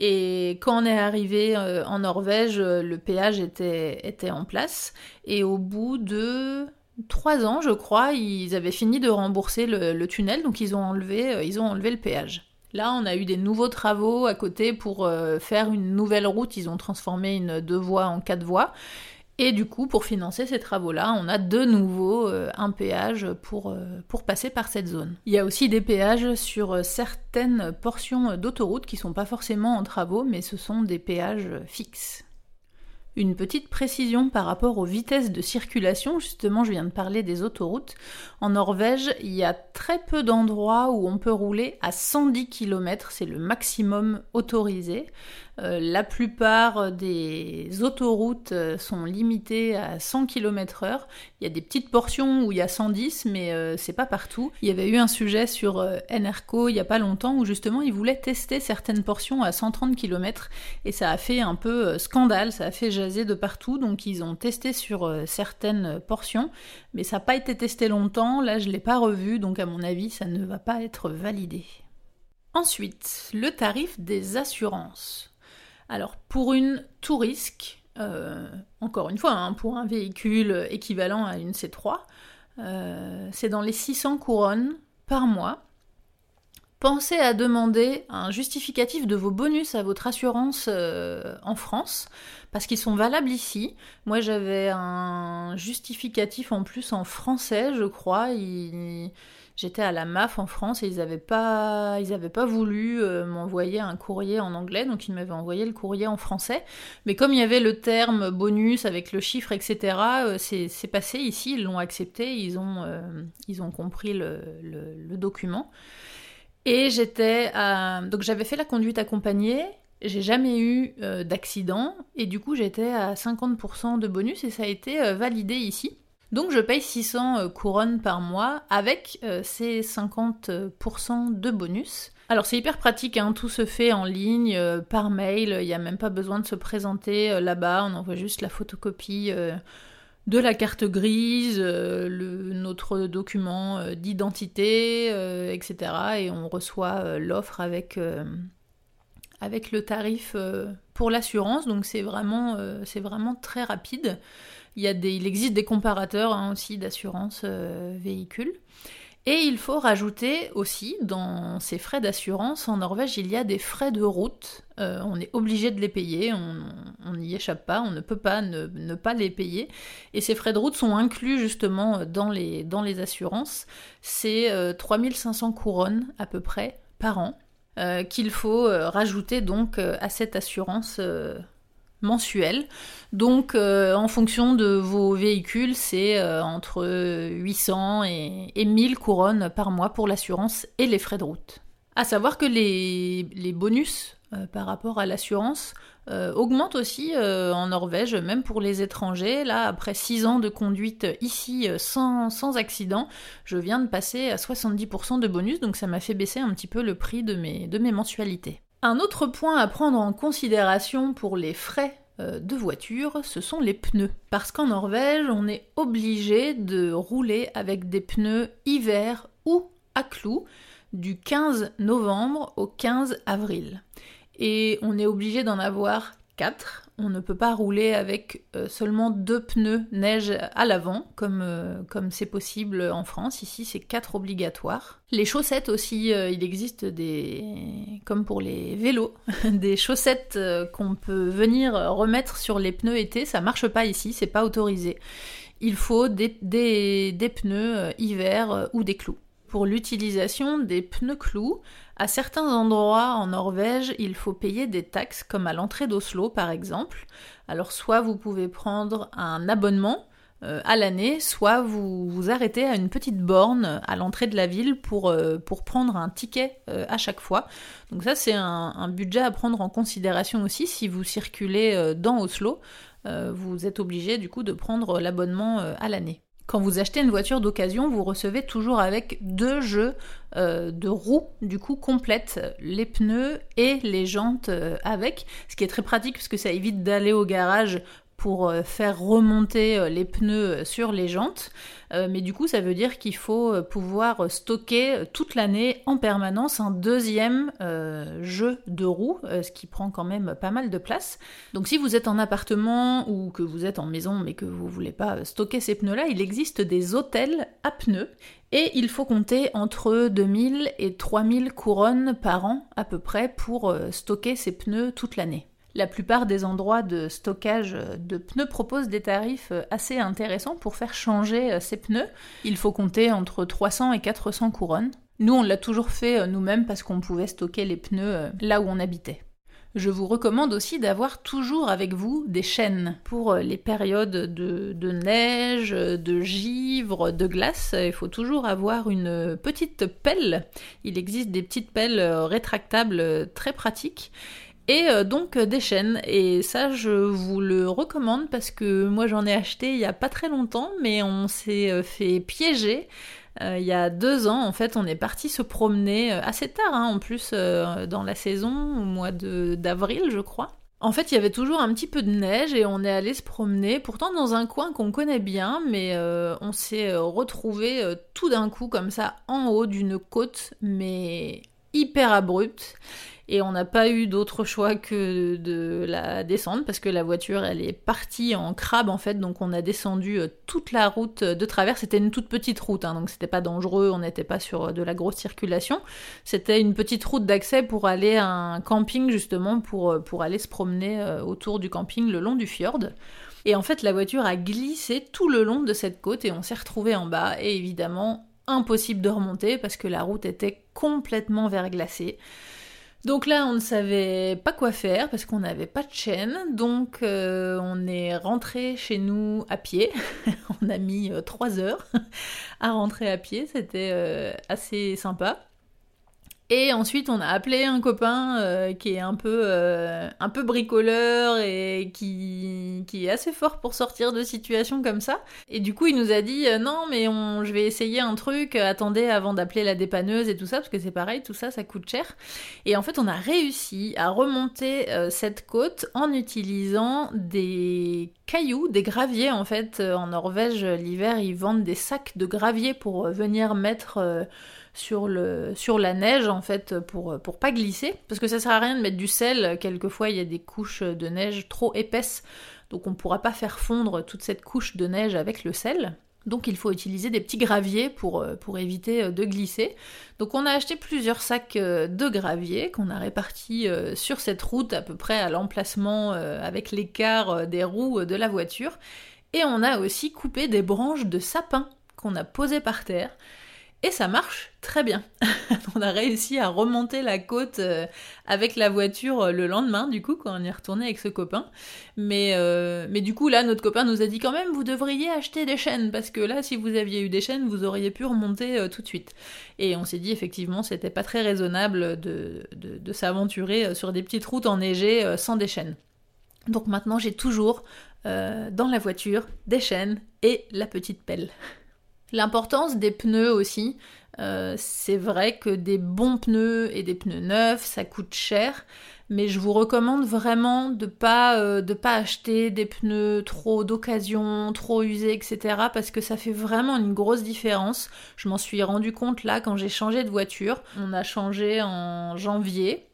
Et quand on est arrivé euh, en Norvège, le péage était, était en place. Et au bout de trois ans, je crois, ils avaient fini de rembourser le, tunnel, donc ils ont enlevé, euh, ils ont enlevé le péage. Là, on a eu des nouveaux travaux à côté pour euh, faire une nouvelle route. Ils ont transformé une deux voies en quatre voies. Et du coup, pour financer ces travaux-là, on a de nouveau euh, un péage pour, pour passer par cette zone. Il y a aussi des péages sur certaines portions d'autoroute qui sont pas forcément en travaux, mais ce sont des péages fixes. Une petite précision par rapport aux vitesses de circulation, justement je viens de parler des autoroutes. En Norvège, il y a très peu d'endroits où on peut rouler à 110 km, c'est le maximum autorisé. Euh, la plupart des autoroutes euh, sont limitées à 100 km/h. Il y a des petites portions où il y a 110, mais euh, c'est pas partout. Il y avait eu un sujet sur NRCO il y a pas longtemps où justement ils voulaient tester certaines portions à 130 km et ça a fait un peu scandale, ça a fait jaser de partout. Donc ils ont testé sur certaines portions, mais ça n'a pas été testé longtemps. Là, je l'ai pas revu, donc à mon avis, ça ne va pas être validé. Ensuite, le tarif des assurances. Alors pour une Tourisque, euh, encore une fois, hein, pour un véhicule équivalent à une C3, euh, c'est dans les 600 couronnes par mois. Pensez à demander un justificatif de vos bonus à votre assurance euh, en France, parce qu'ils sont valables ici. Moi j'avais un justificatif en plus en français, je crois. J'étais à la MAF en France et ils n'avaient pas, pas voulu euh, m'envoyer un courrier en anglais, donc ils m'avaient envoyé le courrier en français. Mais comme il y avait le terme bonus avec le chiffre, etc., euh, c'est passé ici, ils l'ont accepté, ils ont, euh, ils ont compris le, document. Et j'étais. Donc j'avais fait la conduite accompagnée, j'ai jamais eu d'accident, et du coup j'étais à 50% de bonus et ça a été validé ici. Donc je paye 600 euh, couronnes par mois avec euh, ces 50% de bonus. Alors c'est hyper pratique, hein. tout se fait en ligne, euh, par mail, il n'y a même pas besoin de se présenter là-bas, on envoie juste la photocopie de la carte grise, notre document d'identité, etc. Et on reçoit l'offre avec, avec le tarif pour l'assurance, donc c'est vraiment, c'est vraiment très rapide. Il, existe des comparateurs hein, aussi d'assurance euh, véhicule. Et il faut rajouter aussi dans ces frais d'assurance, en Norvège, il y a des frais de route. Euh, on est obligé de les payer, on n'y échappe pas, on ne peut pas ne, pas les payer. Et ces frais de route sont inclus justement dans les, dans les assurances. C'est 3500 euh, couronnes à peu près par an qu'il faut rajouter donc à cette assurance mensuel. Donc euh, en fonction de vos véhicules, c'est euh, entre 800 et, et, 1000 couronnes par mois pour l'assurance et les frais de route. À savoir que les, bonus par rapport à l'assurance augmente aussi en Norvège, même pour les étrangers. Là, après 6 ans de conduite ici sans, sans, accident, je viens de passer à 70% de bonus, donc ça m'a fait baisser un petit peu le prix de mes, de mes mensualités. Un autre point à prendre en considération pour les frais euh, de voiture, ce sont les pneus. Parce qu'en Norvège, on est obligé de rouler avec des pneus hiver ou à clous du 15 novembre au 15 avril. Et on est obligé d'en avoir 4 on ne peut pas rouler avec euh, seulement deux pneus neige à l'avant, comme euh, comme c'est possible en France. Ici, c'est quatre obligatoires. Les chaussettes aussi, euh, il existe des, comme pour les vélos, *laughs* des chaussettes qu'on peut venir remettre sur les pneus été. Ça marche pas ici, c'est pas autorisé. Il faut des, des pneus hiver ou des clous. Pour l'utilisation des pneus clous, à certains endroits en Norvège, il faut payer des taxes, comme à l'entrée d'Oslo par exemple. Alors soit vous pouvez prendre un abonnement euh, à l'année, soit vous vous arrêtez à une petite borne à l'entrée de la ville pour, euh, prendre un ticket euh, à chaque fois. Donc ça c'est un, budget à prendre en considération aussi si vous circulez dans Oslo. vous êtes obligé du coup de prendre l'abonnement à l'année. Quand vous achetez une voiture d'occasion, vous recevez toujours avec deux jeux euh, de roues, du coup, complètes, les pneus et les jantes euh, avec, ce qui est très pratique parce que ça évite d'aller au garage pour euh, faire remonter euh, les pneus euh, sur les jantes. mais du coup, ça veut dire qu'il faut pouvoir stocker toute l'année en permanence un deuxième jeu de roues, ce qui prend quand même pas mal de place. Donc si vous êtes en appartement ou que vous êtes en maison mais que vous voulez pas stocker ces pneus-là, il existe des hôtels à pneus et il faut compter entre 2000 et 3000 couronnes par an à peu près pour stocker ces pneus toute l'année. La plupart des endroits de stockage de pneus proposent des tarifs assez intéressants pour faire changer euh, ces pneus. Il faut compter entre 300 et 400 couronnes. Nous, on l'a toujours fait euh, nous-mêmes parce qu'on pouvait stocker les pneus euh, là où on habitait. Je vous recommande aussi d'avoir toujours avec vous des chaînes pour les périodes de, de, neige, de givre, de glace. Il faut toujours avoir une petite pelle. Il existe des petites pelles rétractables très pratiques et euh, donc euh, des chaînes. Et ça, je vous le recommande parce que moi j'en ai acheté il y a pas très longtemps, mais on s'est euh, fait piéger. il y a deux ans, en fait, on est parti se promener assez tard, hein, en plus dans la saison, au mois d'avril, je crois. En fait, il y avait toujours un petit peu de neige et on est allé se promener, pourtant dans un coin qu'on connaît bien, mais on s'est retrouvé tout d'un coup comme ça en haut d'une côte, mais hyper abrupte et on n'a pas eu d'autre choix que de la descendre parce que la voiture elle est partie en crabe en fait. Donc on a descendu euh, toute la route de travers c'était une toute petite route hein, donc c'était pas dangereux. On n'était pas sur de la grosse circulation. C'était une petite route d'accès pour aller à un camping justement pour, euh, pour aller se promener euh, autour du camping le long du fjord. Et en fait la voiture a glissé tout le long de cette côte et on s'est retrouvé en bas. Et évidemment impossible de remonter parce que la route était complètement verglacée. Donc là, on ne savait pas quoi faire parce qu'on n'avait pas de chaîne. Donc euh, on est rentré chez nous à pied. *laughs* on a mis euh, trois heures *laughs* à rentrer à pied. C'était euh, assez sympa. Et ensuite, on a appelé un copain euh, qui est un peu, euh, un peu bricoleur et qui, qui est assez fort pour sortir de situations comme ça. Et du coup, il nous a dit euh, non, mais je vais essayer un truc. Attendez avant d'appeler la dépanneuse et tout ça, parce que c'est pareil, tout ça, ça coûte cher. Et en fait, on a réussi à remonter cette côte en utilisant des cailloux, des graviers. En fait, en Norvège, l'hiver, ils vendent des sacs de gravier pour venir mettre sur, le, sur la neige en fait pour, pour pas glisser. Parce que ça sert à rien de mettre du sel, quelquefois il y a des couches de neige trop épaisses, donc on pourra pas faire fondre toute cette couche de neige avec le sel. Donc il faut utiliser des petits graviers pour, pour éviter de glisser. Donc on a acheté plusieurs sacs de gravier qu'on a répartis sur cette route à peu près à l'emplacement avec l'écart des roues de la voiture. Et on a aussi coupé des branches de sapin qu'on a posées par terre. Et ça marche très bien. *laughs* on a réussi à remonter la côte euh, avec la voiture euh, le lendemain, du coup, quand on est retourné avec ce copain. Mais, euh, mais du coup, là, notre copain nous a dit quand même, vous devriez acheter des chaînes, parce que là, si vous aviez eu des chaînes, vous auriez pu remonter tout de suite. Et on s'est dit, effectivement, c'était pas très raisonnable de, de s'aventurer sur des petites routes enneigées sans des chaînes. Donc maintenant, j'ai toujours dans la voiture des chaînes et la petite pelle. L'importance des pneus aussi, euh, c'est vrai que des bons pneus et des pneus neufs, ça coûte cher, mais je vous recommande vraiment de pas euh, pas acheter des pneus trop d'occasion, trop usés, etc. parce que ça fait vraiment une grosse différence. Je m'en suis rendu compte là quand j'ai changé de voiture. On a changé en janvier.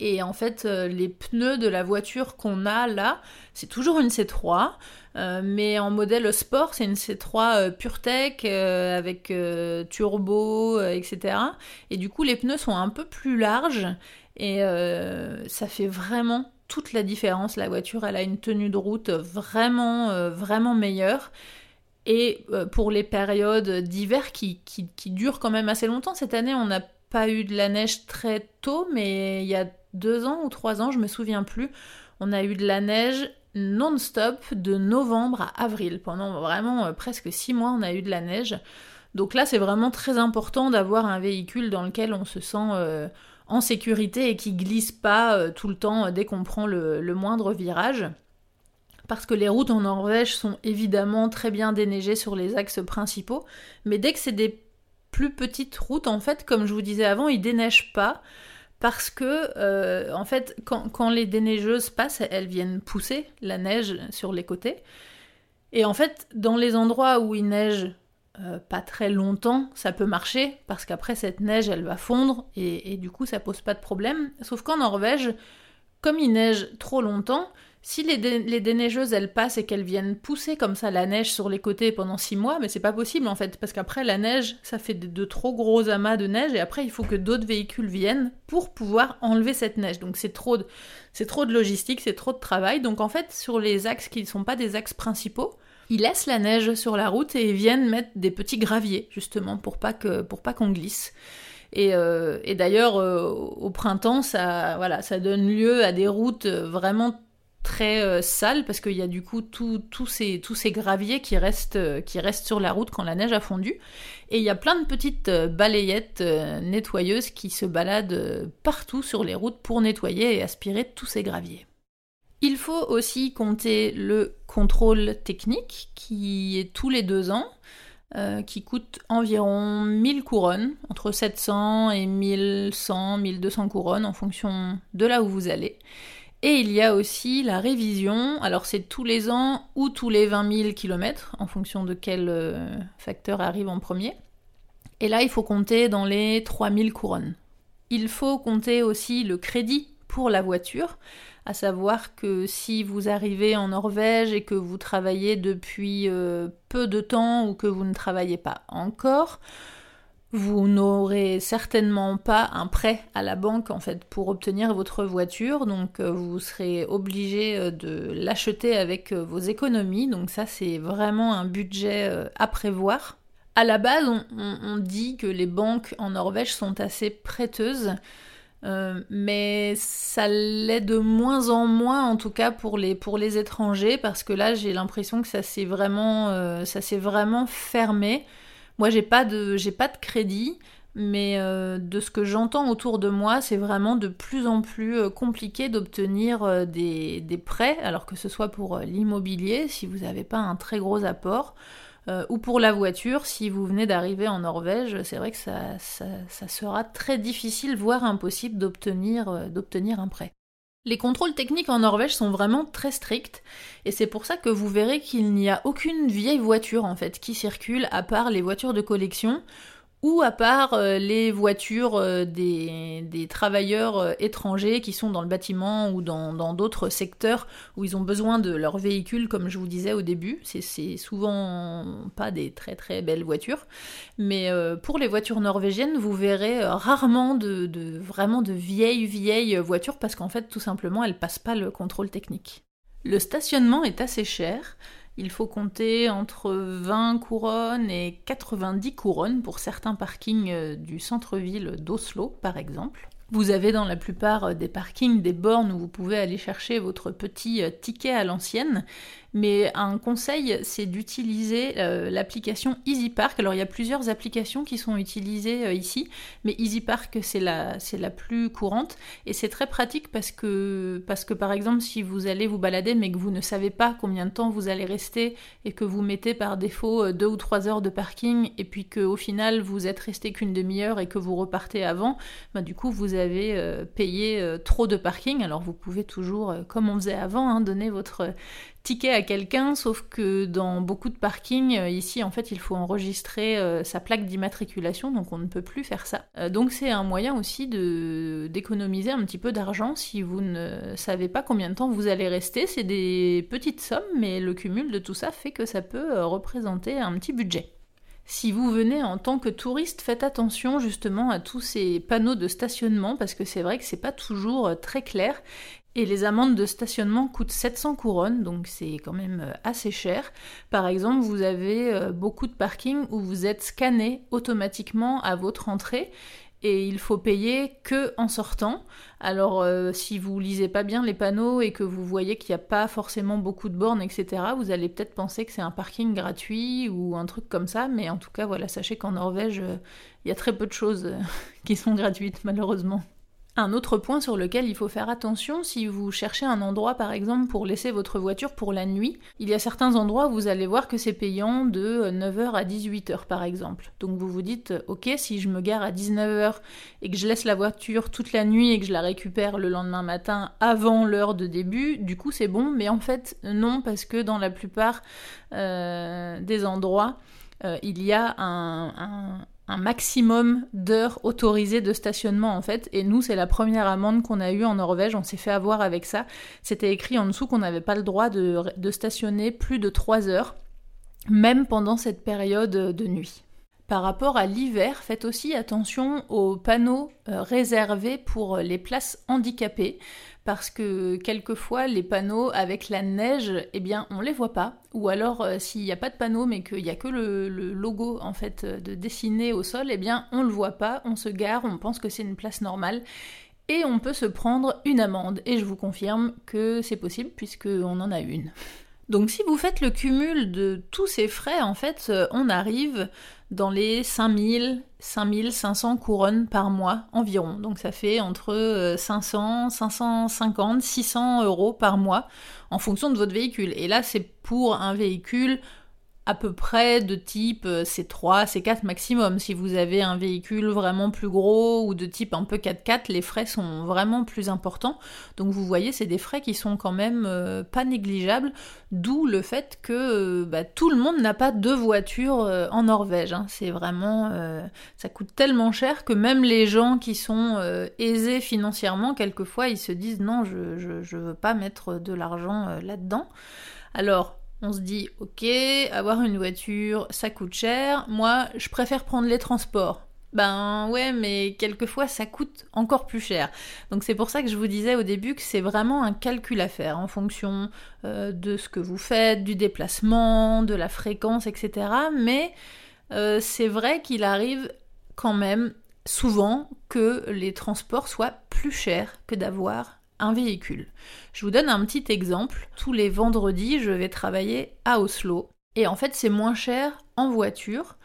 Et en fait, euh, les pneus de la voiture qu'on a là, c'est toujours une C3. Euh, mais en modèle sport, c'est une C3 euh, PureTech euh, avec turbo, etc. Et du coup, les pneus sont un peu plus larges et ça fait vraiment toute la différence. La voiture, elle a une tenue de route vraiment, vraiment meilleure. Et pour les périodes d'hiver qui, durent quand même assez longtemps, cette année, on n'a pas eu de la neige très tôt, mais il y a deux ans ou trois ans, je me souviens plus, on a eu de la neige non-stop de novembre à avril. Pendant vraiment euh, presque six mois, on a eu de la neige. Donc là, c'est vraiment très important d'avoir un véhicule dans lequel on se sent euh, en sécurité et qui glisse pas euh, tout le temps dès qu'on prend le, moindre virage. Parce que les routes en Norvège sont évidemment très bien déneigées sur les axes principaux, mais dès que c'est des plus petites routes, en fait, comme je vous disais avant, ils déneigent pas parce que euh, en fait quand, les déneigeuses passent, elles viennent pousser la neige sur les côtés. Et en fait, dans les endroits où il neige euh, pas très longtemps, ça peut marcher parce qu'après cette neige, elle va fondre et, du coup, ça pose pas de problème. Sauf qu'en Norvège, comme il neige trop longtemps, si les, déneigeuses elles passent et qu'elles viennent pousser comme ça la neige sur les côtés pendant six mois, mais c'est pas possible en fait, parce qu'après la neige, ça fait de, trop gros amas de neige et après il faut que d'autres véhicules viennent pour pouvoir enlever cette neige. Donc c'est trop de, trop de logistique, c'est trop de travail. Donc en fait sur les axes qui ne sont pas des axes principaux, ils laissent la neige sur la route et ils viennent mettre des petits graviers justement pour pas que pour qu'on glisse. Et, euh, d'ailleurs, euh, au printemps, ça, voilà, ça donne lieu à des routes vraiment très euh, sale parce qu'il y a du coup tous ces, tous ces graviers qui restent, euh, qui restent sur la route quand la neige a fondu. Et il y a plein de petites euh, balayettes nettoyeuses qui se baladent partout sur les routes pour nettoyer et aspirer tous ces graviers. Il faut aussi compter le contrôle technique qui est tous les deux ans. qui coûte environ 1000 couronnes, entre 700 et 1100, 1200 couronnes en fonction de là où vous allez. Et il y a aussi la révision, alors c'est tous les ans ou tous les 20 000 km, en fonction de quel euh, facteur arrive en premier. Et là, il faut compter dans les 3000 couronnes. Il faut compter aussi le crédit pour la voiture, à savoir que si vous arrivez en Norvège et que vous travaillez depuis euh, peu de temps ou que vous ne travaillez pas encore, vous n'aurez certainement pas un prêt à la banque en fait pour obtenir votre voiture, donc euh, vous serez obligé euh, de l'acheter avec euh, vos économies. Donc ça c'est vraiment un budget à prévoir. À la base, on, dit que les banques en Norvège sont assez prêteuses, mais ça l'est de moins en moins, en tout cas pour les, étrangers, parce que là j'ai l'impression que ça s'est vraiment fermé. Moi, j'ai pas de, pas de crédit, mais euh, de ce que j'entends autour de moi, c'est vraiment de plus en plus euh, compliqué d'obtenir euh, des, prêts, alors que ce soit pour l'immobilier, si vous n'avez pas un très gros apport, ou pour la voiture, si vous venez d'arriver en Norvège, c'est vrai que ça, ça, sera très difficile, voire impossible d'obtenir un prêt. Les contrôles techniques en Norvège sont vraiment très stricts et c'est pour ça que vous verrez qu'il n'y a aucune vieille voiture en fait qui circule à part les voitures de collection ou à part euh, les voitures euh, des, travailleurs euh, étrangers qui sont dans le bâtiment ou dans d'autres secteurs où ils ont besoin de leurs véhicules, comme je vous disais au début. C'est souvent pas des très très belles voitures. Mais pour les voitures norvégiennes, vous verrez rarement de, de, vraiment de vieilles vieilles voitures parce qu'en fait, tout simplement, elles passent pas le contrôle technique. Le stationnement est assez cher. Il faut compter entre 20 couronnes et 90 couronnes pour certains parkings euh, du centre-ville d'Oslo, par exemple. Vous avez dans la plupart des parkings des bornes où vous pouvez aller chercher votre petit ticket à l'ancienne mais un conseil, c'est d'utiliser euh, l'application EasyPark. Alors il y a plusieurs applications qui sont utilisées euh, ici, mais EasyPark c'est la, c'est la plus courante et c'est très pratique parce que, parce que par exemple si vous allez vous balader mais que vous ne savez pas combien de temps vous allez rester et que vous mettez par défaut euh, deux ou trois heures de parking et puis qu'au final vous êtes resté qu'une demi-heure et que vous repartez avant, bah, du coup vous avez payé trop de parking. Alors vous pouvez toujours, comme on faisait avant, hein, donner votre ticket à quelqu'un, sauf que dans beaucoup de parkings, euh, ici, en fait, il faut enregistrer euh, sa plaque d'immatriculation, donc on ne peut plus faire ça. Euh, donc c'est un moyen aussi d'économiser un petit peu d'argent si vous ne savez pas combien de temps vous allez rester. C'est des petites sommes, mais le cumul de tout ça fait que ça peut représenter un petit budget. Si vous venez en tant que touriste, faites attention justement à tous ces panneaux de stationnement parce que c'est vrai que c'est pas toujours très clair et les amendes de stationnement coûtent 700 couronnes, donc c'est quand même euh, assez cher. Par exemple, vous avez euh, beaucoup de parkings où vous êtes scanné automatiquement à votre entrée et il faut payer que en sortant. Alors euh, si vous lisez pas bien les panneaux et que vous voyez qu'il n'y a pas forcément beaucoup de bornes, etc., vous allez peut-être penser que c'est un parking gratuit ou un truc comme ça, mais en tout cas voilà, sachez qu'en Norvège, il y a très peu de choses *laughs* qui sont gratuites malheureusement. Un autre point sur lequel il faut faire attention, si vous cherchez un endroit par exemple pour laisser votre voiture pour la nuit, il y a certains endroits où vous allez voir que c'est payant de 9h à 18h par exemple. Donc vous vous dites, ok, si je me gare à 19h et que je laisse la voiture toute la nuit et que je la récupère le lendemain matin avant l'heure de début, du coup c'est bon, mais en fait non, parce que dans la plupart euh, des endroits, euh, il y a un maximum d'heures autorisées de stationnement en fait. Et nous, c'est la première amende qu'on a eue en Norvège. On s'est fait avoir avec ça. C'était écrit en dessous qu'on n'avait pas le droit de, de stationner plus de 3 heures, même pendant cette période de nuit. Par rapport à l'hiver, faites aussi attention aux panneaux euh, réservés pour les places handicapées parce que quelquefois les panneaux avec la neige, eh bien on les voit pas. Ou alors euh, s'il n'y a pas de panneau mais qu'il n'y a que le, logo en fait de dessiné au sol, eh bien on le voit pas, on se gare, on pense que c'est une place normale et on peut se prendre une amende. Et je vous confirme que c'est possible puisqu'on en a une. Donc si vous faites le cumul de tous ces frais, en fait, euh, on arrive dans les 5000, 5500 couronnes par mois environ. Donc ça fait entre 500, 550, 600 euros par mois en fonction de votre véhicule. Et là, c'est pour un véhicule à peu près de type C3, euh, C4 maximum. Si vous avez un véhicule vraiment plus gros ou de type un peu 4x4, les frais sont vraiment plus importants. Donc vous voyez, c'est des frais qui sont quand même euh, pas négligeables, d'où le fait que euh, bah, tout le monde n'a pas deux voitures en Norvège. Hein. C'est vraiment... ça coûte tellement cher que même les gens qui sont aisés financièrement, quelquefois, ils se disent non, je, je veux pas mettre de l'argent là-dedans. Alors, on se dit, ok, avoir une voiture, ça coûte cher. Moi, je préfère prendre les transports. Ben ouais, mais quelquefois ça coûte encore plus cher. Donc c'est pour ça que je vous disais au début que c'est vraiment un calcul à faire en fonction euh, de ce que vous faites, du déplacement, de la fréquence, etc. Mais euh, c'est vrai qu'il arrive quand même souvent que les transports soient plus chers que d'avoir véhicule. Je vous donne un petit exemple. Tous les vendredis, je vais travailler à Oslo. Et en fait, c'est moins cher en voiture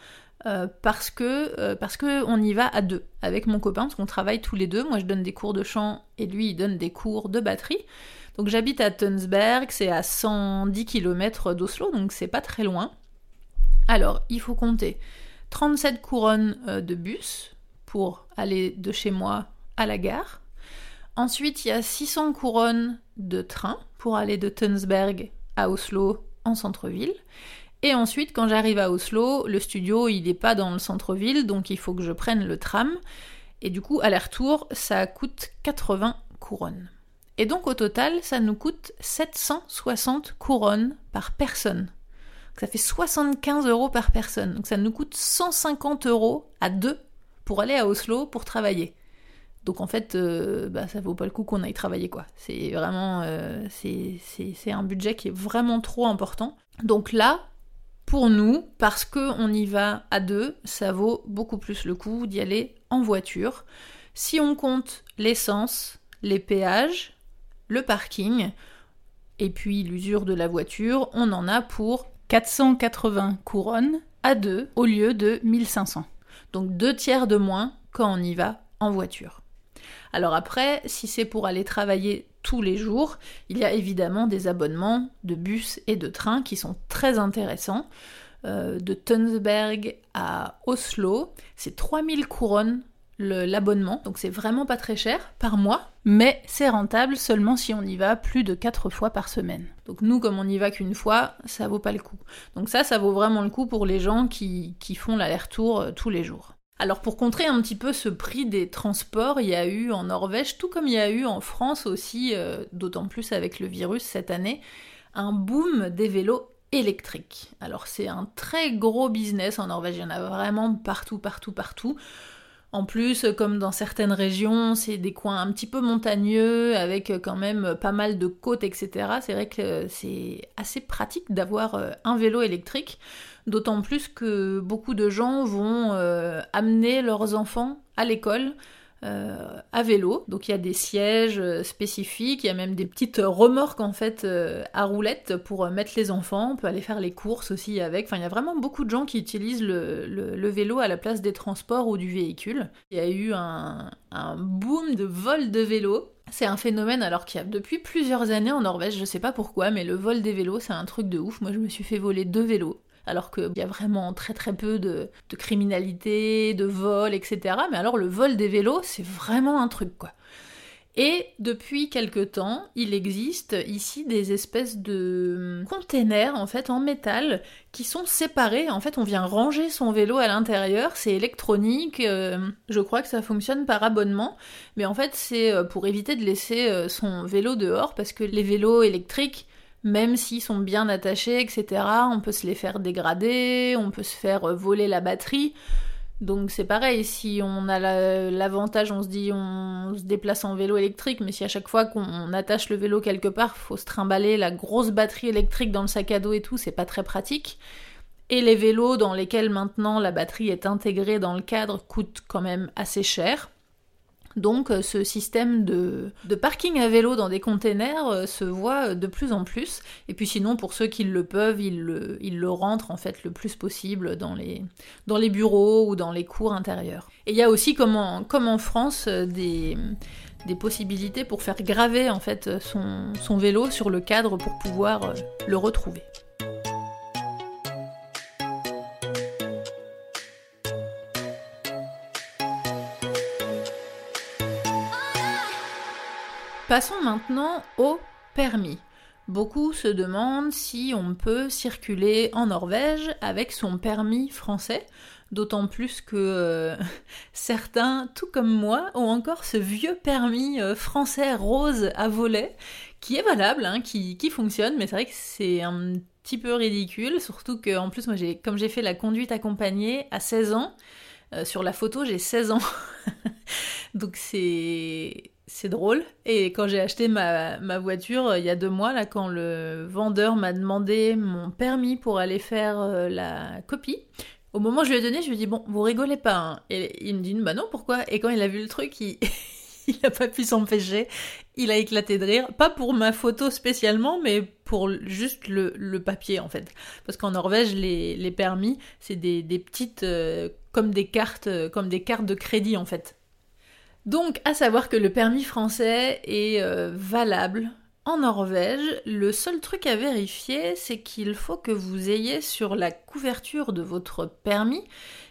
euh, parce que euh, parce y va à deux avec mon copain parce qu'on travaille tous les deux. Moi, je donne des cours de chant et lui, il donne des cours de batterie. Donc j'habite à Tunsberg, c'est à 110 km d'Oslo, donc c'est pas très loin. Alors, il faut compter 37 couronnes euh, de bus pour aller de chez moi à la gare. Ensuite, il y a 600 couronnes de train pour aller de Tunsberg à Oslo en centre-ville. Et ensuite, quand j'arrive à Oslo, le studio, il n'est pas dans le centre-ville, donc il faut que je prenne le tram. Et du coup, aller-retour, ça coûte 80 couronnes. Et donc au total, ça nous coûte 760 couronnes par personne. ça fait 75 euros par personne. Donc ça nous coûte 150 euros à deux pour aller à Oslo pour travailler. Donc en fait, euh, bah, ça vaut pas le coup qu'on aille travailler quoi. C'est vraiment, euh, c'est un budget qui est vraiment trop important. Donc là, pour nous, parce qu'on y va à deux, ça vaut beaucoup plus le coup d'y aller en voiture. Si on compte l'essence, les péages, le parking, et puis l'usure de la voiture, on en a pour 480 couronnes à deux au lieu de 1500. Donc deux tiers de moins quand on y va en voiture. Alors après, si c'est pour aller travailler tous les jours, il y a évidemment des abonnements de bus et de trains qui sont très intéressants. Euh, de Tunsberg à Oslo, c'est 3000 couronnes l'abonnement, donc c'est vraiment pas très cher par mois, mais c'est rentable seulement si on y va plus de 4 fois par semaine. Donc nous, comme on n'y va qu'une fois, ça vaut pas le coup. Donc ça, ça vaut vraiment le coup pour les gens qui, qui font l'aller-retour euh, tous les jours. Alors pour contrer un petit peu ce prix des transports, il y a eu en Norvège, tout comme il y a eu en France aussi, euh, d'autant plus avec le virus cette année, un boom des vélos électriques. Alors c'est un très gros business en Norvège, il y en a vraiment partout, partout, partout. En plus, comme dans certaines régions, c'est des coins un petit peu montagneux, avec quand même pas mal de côtes, etc. C'est vrai que c'est assez pratique d'avoir euh, un vélo électrique, d'autant plus que beaucoup de gens vont euh, amener leurs enfants à l'école euh, à vélo. Donc il y a des sièges euh, spécifiques, il y a même des petites remorques en fait à roulettes pour mettre les enfants. On peut aller faire les courses aussi avec. Enfin, il y a vraiment beaucoup de gens qui utilisent le, vélo à la place des transports ou du véhicule. Il y a eu un, boom de vol de vélo. C'est un phénomène alors qu'il y a depuis plusieurs années en Norvège, je sais pas pourquoi, mais le vol des vélos c'est un truc de ouf. Moi je me suis fait voler deux vélos alors qu'il y a vraiment très très peu de, criminalité, de vol, etc. Mais alors le vol des vélos, c'est vraiment un truc quoi. Et depuis quelque temps, il existe ici des espèces de containers en fait en métal qui sont séparés. En fait, on vient ranger son vélo à l'intérieur, c'est électronique. Euh, je crois que ça fonctionne par abonnement, mais en fait, c'est euh, pour éviter de laisser euh, son vélo dehors parce que les vélos électriques même s'ils sont bien attachés, etc. On peut se les faire dégrader, on peut se faire euh, voler la batterie. Donc c'est pareil, si on a l'avantage, on se dit on se déplace en vélo électrique, mais si à chaque fois qu'on attache le vélo quelque part, faut se trimballer la grosse batterie électrique dans le sac à dos et tout, c'est pas très pratique. Et les vélos dans lesquels maintenant la batterie est intégrée dans le cadre coûtent quand même assez cher. Donc euh, ce système de, parking à vélo dans des containers euh, se voit de plus en plus. Et puis sinon, pour ceux qui le peuvent, ils le, rentrent en fait le plus possible dans les, bureaux ou dans les cours intérieurs. Et il y a aussi, comme en, France, euh, des, possibilités pour faire graver en fait son vélo sur le cadre pour pouvoir le retrouver. Passons maintenant au permis. Beaucoup se demandent si on peut circuler en Norvège avec son permis français, d'autant plus que euh, *laughs* certains, tout comme moi, ont encore ce vieux permis euh, français rose à volet qui est valable, hein, qui, fonctionne, mais c'est vrai que c'est un petit peu ridicule, surtout que en plus j'ai comme j'ai fait la conduite accompagnée à 16 ans, euh, sur la photo j'ai 16 ans. *laughs* Donc c'est c'est drôle. Et quand j'ai acheté ma, voiture euh, il y a deux mois, là, quand le vendeur m'a demandé mon permis pour aller faire euh, la copie, au moment où je lui ai donné, je lui ai dit bon, vous rigolez pas. Hein. Et il me dit bah non, pourquoi? Et quand il a vu le truc, il *laughs* il n'a pas pu s'empêcher. Il a éclaté de rire, pas pour ma photo spécialement, mais pour juste le, papier en fait. Parce qu'en Norvège, les, permis, c'est des, petites, euh, comme des cartes, comme des cartes de crédit en fait. Donc, à savoir que le permis français est euh, valable en Norvège. Le seul truc à vérifier, c'est qu'il faut que vous ayez sur la couverture de votre permis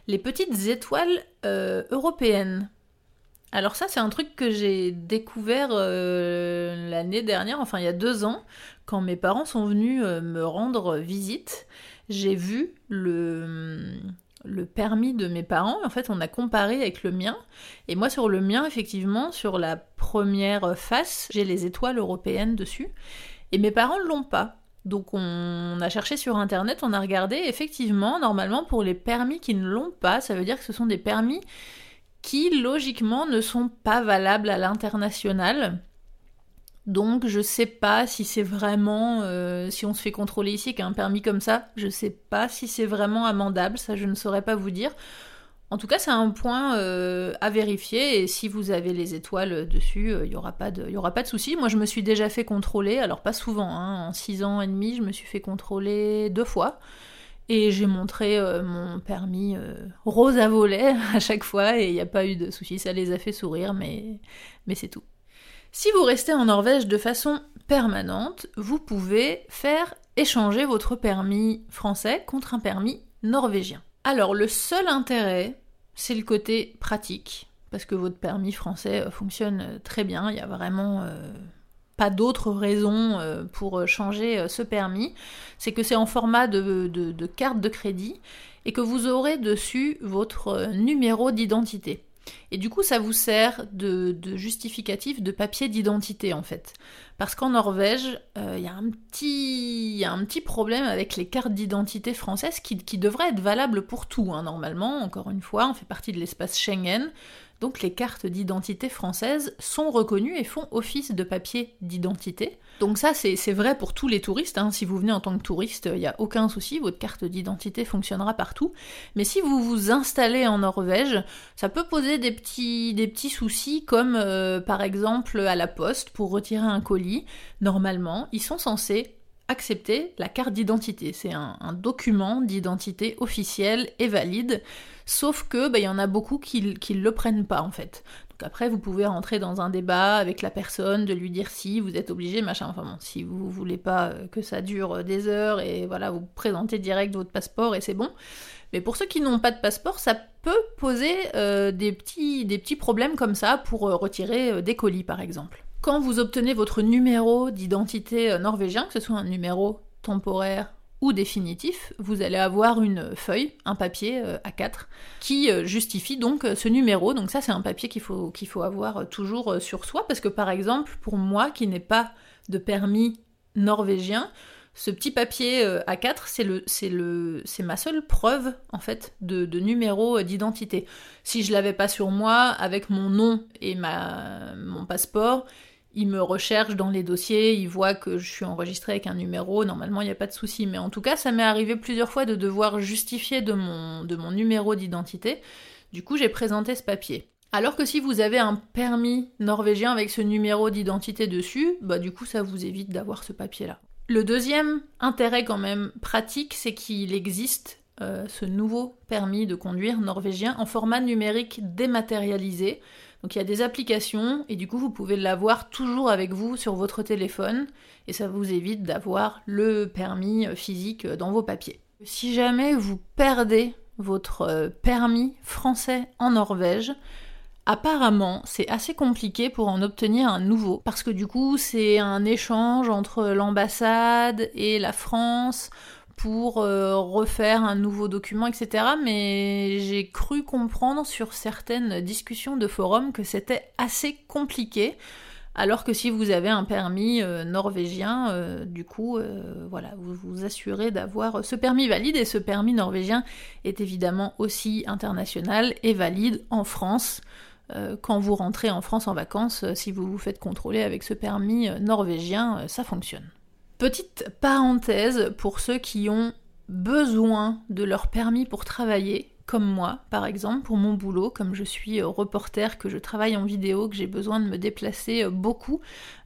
les petites étoiles euh, européennes. Alors ça, c'est un truc que j'ai découvert euh, l'année dernière, enfin il y a deux ans, quand mes parents sont venus me rendre visite. J'ai vu le le permis de mes parents. En fait, on a comparé avec le mien. Et moi, sur le mien, effectivement, sur la première face, j'ai les étoiles européennes dessus. Et mes parents ne l'ont pas. Donc on a cherché sur internet, on a regardé, effectivement, normalement pour les permis qui ne l'ont pas, ça veut dire que ce sont des permis qui logiquement ne sont pas valables à l'international Donc je sais pas si c'est vraiment, euh, si on se fait contrôler ici qu'un permis comme ça, je sais pas si c'est vraiment amendable, ça je ne saurais pas vous dire. En tout cas, c'est un point euh, à vérifier et si vous avez les étoiles dessus, il n'y aura pas de, y de souci. Moi, je me suis déjà fait contrôler, alors pas souvent, hein, en 6 ans et demi, je me suis fait contrôler deux fois. Et j'ai montré euh, mon permis euh, rose à volet *laughs* à chaque fois et il n'y a pas eu de soucis, ça les a fait sourire, mais c'est tout. Si vous restez en Norvège de façon permanente, vous pouvez faire échanger votre permis français contre un permis norvégien. Alors le seul intérêt, c'est le côté pratique, parce que votre permis français euh, fonctionne très bien, il y a vraiment pas d'autre raison euh, pour euh, changer euh, ce permis, c'est que c'est en format de, carte de crédit et que vous aurez dessus votre numéro d'identité. Et du coup, ça vous sert de, justificatif de papier d'identité en fait. Parce qu'en Norvège, il y, a un petit problème avec les cartes d'identité françaises qui, qui devraient être valables pour tout, hein, normalement. Encore une fois, on fait partie de l'espace Schengen. Donc les cartes d'identité françaises sont reconnues et font office de papier d'identité. Donc ça c'est vrai pour tous les touristes, hein. si vous venez en tant que touriste, il n'y a aucun souci, votre carte d'identité fonctionnera partout. Mais si vous vous installez en Norvège, ça peut poser des petits, soucis comme euh, par exemple à la poste pour retirer un colis. Normalement, ils sont censés accepter la carte d'identité. C'est un, document d'identité officiel et valide, sauf que bah, il y en a beaucoup qui ne le prennent pas en fait. Donc après, vous pouvez rentrer dans un débat avec la personne, de lui dire si vous êtes obligé, machin. Enfin bon, si vous voulez pas euh, que ça dure des heures et voilà, vous présentez direct votre passeport et c'est bon. Mais pour ceux qui n'ont pas de passeport, ça peut poser euh, des, petits, problèmes comme ça pour euh, retirer des colis par exemple. Quand vous obtenez votre numéro d'identité euh, norvégien, que ce soit un numéro temporaire définitif, vous allez avoir une feuille, un papier euh, A4, qui euh, justifie donc ce numéro. Donc ça, c'est un papier qu'il faut, qu'il faut avoir toujours sur soi, parce que par exemple, pour moi qui n'ai pas de permis norvégien, ce petit papier A4, c'est le, c'est le, c'est ma seule preuve en fait de, de numéro d'identité. Si je l'avais pas sur moi, avec mon nom et ma, mon passeport, il me recherche dans les dossiers, il voit que je suis enregistré avec un numéro, normalement il n'y a pas de souci. Mais en tout cas, ça m'est arrivé plusieurs fois de devoir justifier de mon, de mon numéro d'identité. Du coup, j'ai présenté ce papier. Alors que si vous avez un permis norvégien avec ce numéro d'identité dessus, bah du coup ça vous évite d'avoir ce papier-là. Le deuxième intérêt quand même pratique, c'est qu'il existe euh, ce nouveau permis de conduire norvégien en format numérique dématérialisé. Donc il y a des applications et du coup vous pouvez l'avoir toujours avec vous sur votre téléphone et ça vous évite d'avoir le permis physique dans vos papiers. Si jamais vous perdez votre euh, permis français en Norvège, Apparemment, c'est assez compliqué pour en obtenir un nouveau, parce que du coup, c'est un échange entre l'ambassade et la France pour euh, refaire un nouveau document, etc. Mais j'ai cru comprendre sur certaines discussions de forum que c'était assez compliqué. Alors que si vous avez un permis euh, norvégien, euh, du coup, voilà, vous vous assurez d'avoir ce permis valide et ce permis norvégien est évidemment aussi international et valide en France. quand vous rentrez en France en vacances, si vous vous faites contrôler avec ce permis norvégien, ça fonctionne. Petite parenthèse pour ceux qui ont besoin de leur permis pour travailler, comme moi par exemple, pour mon boulot, comme je suis euh, reporter, que je travaille en vidéo, que j'ai besoin de me déplacer euh, beaucoup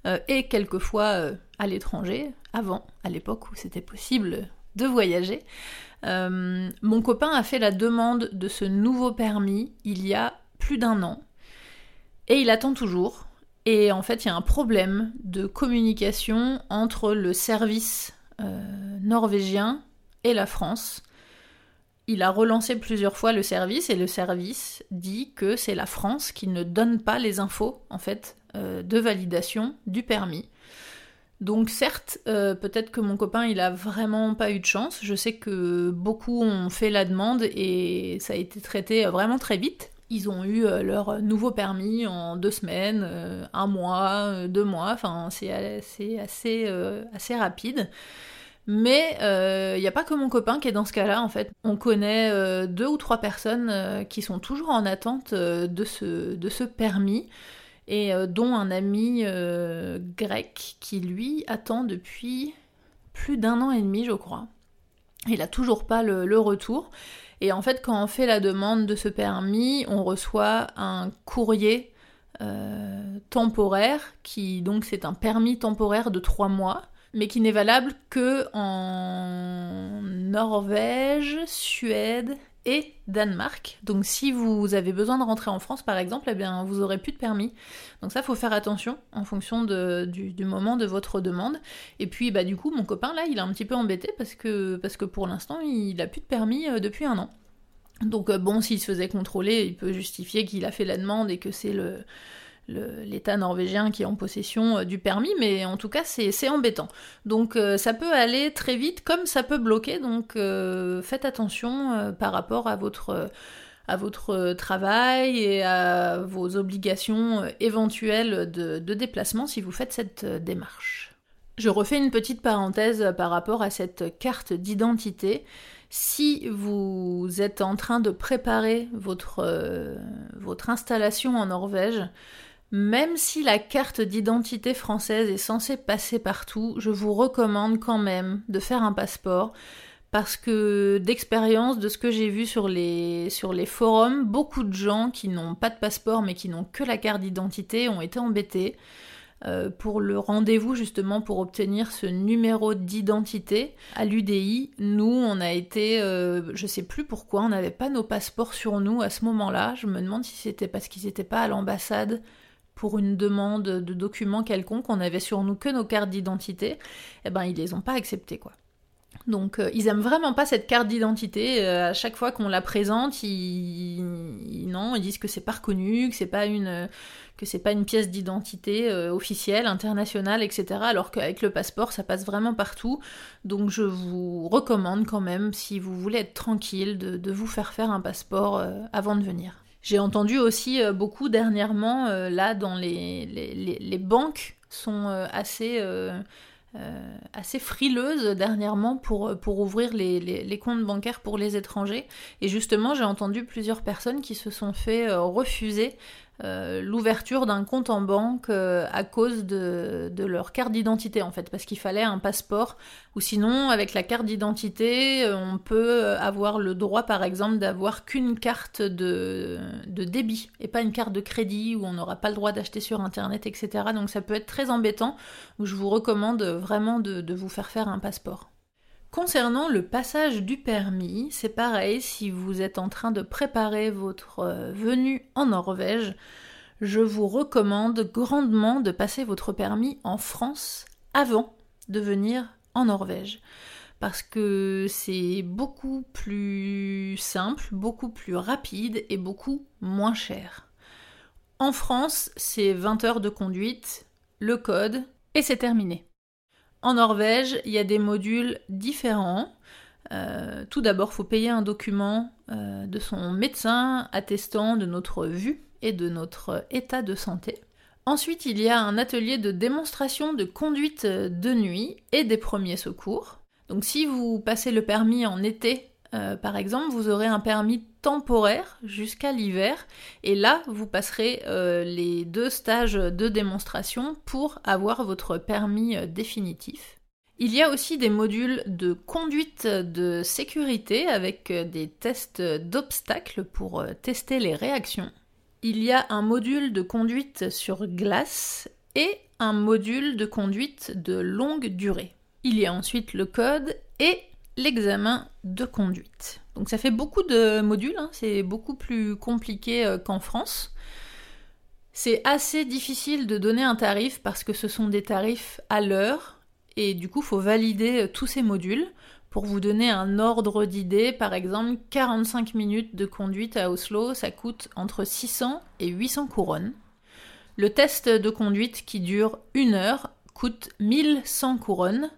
euh, et quelquefois à l'étranger, avant, à l'époque où c'était possible de voyager. mon copain a fait la demande de ce nouveau permis il y a plus d'un an et il attend toujours. Et en fait, il y a un problème de communication entre le service euh, norvégien et la France. Il a relancé plusieurs fois le service et le service dit que c'est la France qui ne donne pas les infos en fait euh, de validation du permis. Donc certes, euh, peut-être que mon copain il a vraiment pas eu de chance. Je sais que beaucoup ont fait la demande et ça a été traité vraiment très vite. Ils ont eu euh, leur nouveau permis en deux semaines, euh, un mois, euh, deux mois, enfin c'est assez, assez rapide. Mais il n'y a pas que mon copain qui est dans ce cas-là en fait. On connaît deux ou trois personnes qui sont toujours en attente de ce, de ce permis. et dont un ami grec qui lui attend depuis plus d'un an et demi, je crois. Il a toujours pas le, retour. Et en fait, quand on fait la demande de ce permis, on reçoit un courrier euh, temporaire, qui donc c'est un permis temporaire de trois mois, mais qui n'est valable que en Norvège, Suède et Danemark. Donc si vous avez besoin de rentrer en France par exemple, eh bien vous aurez plus de permis. Donc ça faut faire attention en fonction du, moment de votre demande. Et puis bah du coup mon copain là il est un petit peu embêté parce que parce pour l'instant il a plus de permis euh, depuis un an. Donc euh, bon s'il se faisait contrôler, il peut justifier qu'il a fait la demande et que c'est le l'État norvégien qui est en possession euh, du permis, mais en tout cas c'est embêtant. Donc euh, ça peut aller très vite comme ça peut bloquer, donc euh, faites attention par rapport à votre, à votre travail et à vos obligations éventuelles de, de déplacement si vous faites cette démarche. Je refais une petite parenthèse par rapport à cette carte d'identité. Si vous êtes en train de préparer votre, votre installation en Norvège, même si la carte d'identité française est censée passer partout, je vous recommande quand même de faire un passeport parce que d'expérience, de ce que j'ai vu sur les, forums, beaucoup de gens qui n'ont pas de passeport mais qui n'ont que la carte d'identité ont été embêtés euh, pour le rendez-vous justement pour obtenir ce numéro d'identité à l'UDI. Nous, on a été, euh, je sais plus pourquoi, on n'avait pas nos passeports sur nous à ce moment-là. Je me demande si c'était parce qu'ils n'étaient pas à l'ambassade pour une demande de documents quelconque, on avait sur nous que nos cartes d'identité, eh ben ils les ont pas acceptées quoi. Donc euh, ils aiment vraiment pas cette carte d'identité. Euh, à chaque fois qu'on la présente, ils, non, ils disent que c'est pas reconnu, que c'est pas une que c'est pas une pièce d'identité euh, officielle, internationale, etc. Alors qu'avec le passeport, ça passe vraiment partout. Donc je vous recommande quand même, si vous voulez être tranquille, de vous faire faire un passeport avant de venir. J'ai entendu aussi euh, beaucoup dernièrement, euh, là, dans les, les, banques sont euh, assez, frileuses dernièrement pour, ouvrir les, comptes bancaires pour les étrangers. Et justement, j'ai entendu plusieurs personnes qui se sont fait refuser euh, l'ouverture d'un compte en banque euh, à cause de, leur carte d'identité en fait, parce qu'il fallait un passeport, ou sinon avec la carte d'identité, euh, on peut avoir le droit par exemple d'avoir qu'une carte de, débit et pas une carte de crédit où on n'aura pas le droit d'acheter sur internet, etc. Donc ça peut être très embêtant, je vous recommande vraiment de vous faire faire un passeport. Concernant le passage du permis, c'est pareil, si vous êtes en train de préparer votre euh, venue en Norvège, je vous recommande grandement de passer votre permis en France avant de venir en Norvège. Parce que c'est beaucoup plus simple, beaucoup plus rapide et beaucoup moins cher. En France, c'est 20 heures de conduite, le code, et c'est terminé. En Norvège, il y a des modules différents. Euh, tout d'abord, il faut payer un document euh, de son médecin attestant de notre vue et de notre état de santé. Ensuite, il y a un atelier de démonstration de conduite de nuit et des premiers secours. Donc si vous passez le permis en été euh, par exemple, vous aurez un permis temporaire jusqu'à l'hiver et là, vous passerez euh, les deux stages de démonstration pour avoir votre permis euh, définitif. Il y a aussi des modules de conduite de sécurité avec des tests d'obstacles pour tester les réactions. Il y a un module de conduite sur glace et un module de conduite de longue durée. Il y a ensuite le code et l'examen de conduite. Donc ça fait beaucoup de modules, hein. c'est beaucoup plus compliqué euh, qu'en France. C'est assez difficile de donner un tarif parce que ce sont des tarifs à l'heure et du coup il faut valider euh, tous ces modules. Pour vous donner un ordre d'idée, par exemple, 45 minutes de conduite à Oslo, ça coûte entre 600 et 800 couronnes. Le test de conduite qui dure une heure coûte 1100 couronnes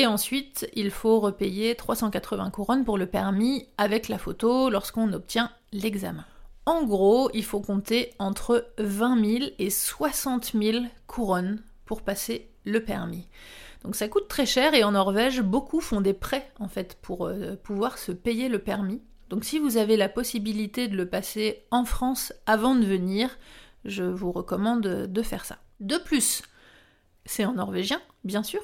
et ensuite, il faut repayer 380 couronnes pour le permis avec la photo lorsqu'on obtient l'examen. En gros, il faut compter entre 20 000 et 60 000 couronnes pour passer le permis. Donc ça coûte très cher et en Norvège, beaucoup font des prêts en fait pour euh, pouvoir se payer le permis. Donc si vous avez la possibilité de le passer en France avant de venir, je vous recommande de faire ça. De plus, c'est en norvégien, bien sûr.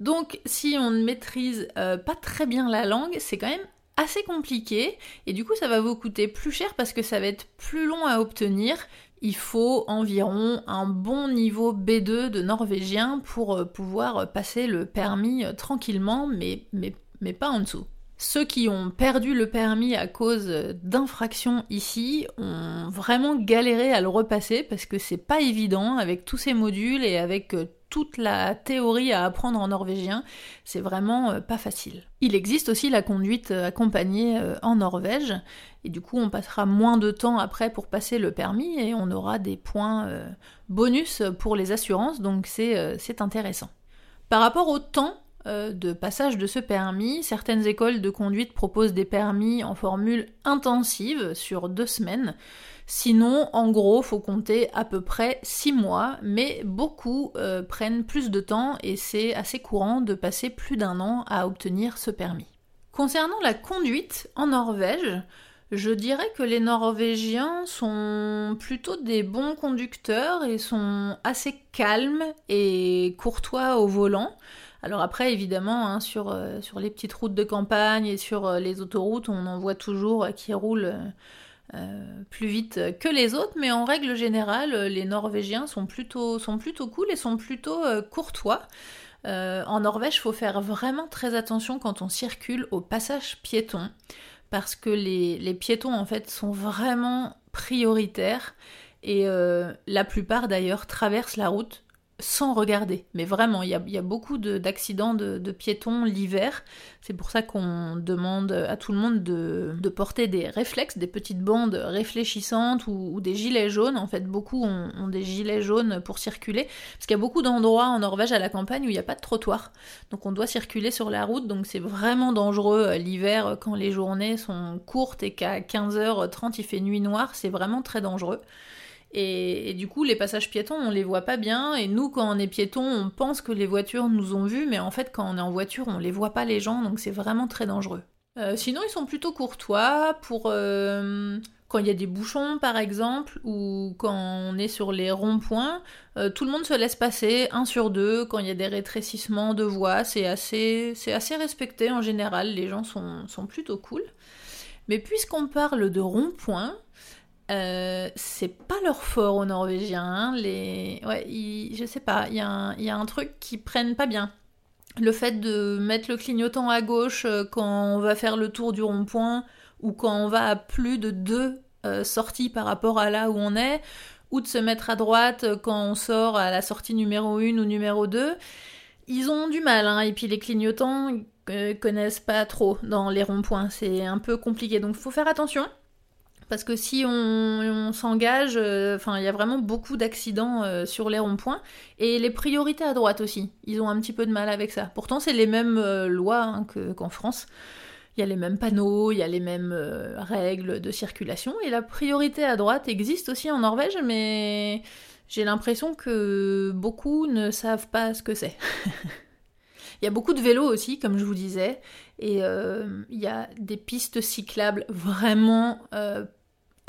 Donc si on ne maîtrise euh, pas très bien la langue, c'est quand même assez compliqué et du coup ça va vous coûter plus cher parce que ça va être plus long à obtenir. Il faut environ un bon niveau B2 de norvégien pour euh, pouvoir passer le permis euh, tranquillement, mais, mais, mais pas en dessous. Ceux qui ont perdu le permis à cause d'infractions ici ont vraiment galéré à le repasser parce que c'est pas évident avec tous ces modules et avec toute la théorie à apprendre en norvégien, c'est vraiment euh, pas facile. Il existe aussi la conduite euh, accompagnée euh, en Norvège, et du coup on passera moins de temps après pour passer le permis et on aura des points bonus pour les assurances, donc c'est intéressant. Par rapport au temps de passage de ce permis, certaines écoles de conduite proposent des permis en formule intensive sur deux semaines. Sinon, en gros, faut compter à peu près 6 mois, mais beaucoup euh, prennent plus de temps et c'est assez courant de passer plus d'un an à obtenir ce permis. Concernant la conduite en Norvège, je dirais que les Norvégiens sont plutôt des bons conducteurs et sont assez calmes et courtois au volant. Alors après, évidemment, hein, sur, euh, sur, les petites routes de campagne et sur euh, les autoroutes, on en voit toujours qui roulent euh, plus vite que les autres, mais en règle générale, les Norvégiens sont plutôt, sont cool et sont plutôt euh, courtois. Euh, en Norvège, il faut faire vraiment très attention quand on circule au passage piéton, parce que les, les piétons en fait sont vraiment prioritaires et la plupart d'ailleurs traversent la route sans regarder. Mais vraiment, il y a, beaucoup d'accidents de, piétons l'hiver. C'est pour ça qu'on demande à tout le monde de, porter des réflexes, des petites bandes réfléchissantes ou, des gilets jaunes. En fait, beaucoup ont, des gilets jaunes pour circuler. Parce qu'il y a beaucoup d'endroits en Norvège à la campagne où il n'y a pas de trottoir. Donc on doit circuler sur la route. Donc c'est vraiment dangereux euh, l'hiver quand les journées sont courtes et qu'à 15h30 il fait nuit noire. C'est vraiment très dangereux. Et, du coup, les passages piétons, on les voit pas bien. Et nous, quand on est piéton, on pense que les voitures nous ont vus, mais en fait, quand on est en voiture, on les voit pas les gens, donc c'est vraiment très dangereux. Euh, sinon, ils sont plutôt courtois pour euh, quand il y a des bouchons, par exemple, ou quand on est sur les ronds-points. Euh, tout le monde se laisse passer, un sur deux. Quand il y a des rétrécissements de voies, c'est assez, c'est assez respecté en général. Les gens sont, sont plutôt cool. Mais puisqu'on parle de ronds-points, euh, c'est pas leur fort aux Norvégiens. Hein. Les... Ouais, je sais pas, il y, a un truc qui prennent pas bien. Le fait de mettre le clignotant à gauche euh, quand on va faire le tour du rond-point ou quand on va à plus de deux euh, sorties par rapport à là où on est, ou de se mettre à droite quand on sort à la sortie numéro 1 ou numéro 2, ils ont du mal. Hein. Et puis les clignotants connaissent pas trop dans les ronds-points. C'est un peu compliqué. Donc faut faire attention parce que si on, s'engage, euh, enfin, il y a vraiment beaucoup d'accidents euh, sur les ronds-points et les priorités à droite aussi. Ils ont un petit peu de mal avec ça. Pourtant, c'est les mêmes euh, lois hein, qu'en France. Il y a les mêmes panneaux, il y a les mêmes règles de circulation et la priorité à droite existe aussi en Norvège, mais j'ai l'impression que beaucoup ne savent pas ce que c'est. *laughs* Il y a beaucoup de vélos aussi, comme je vous disais, et il y a des pistes cyclables vraiment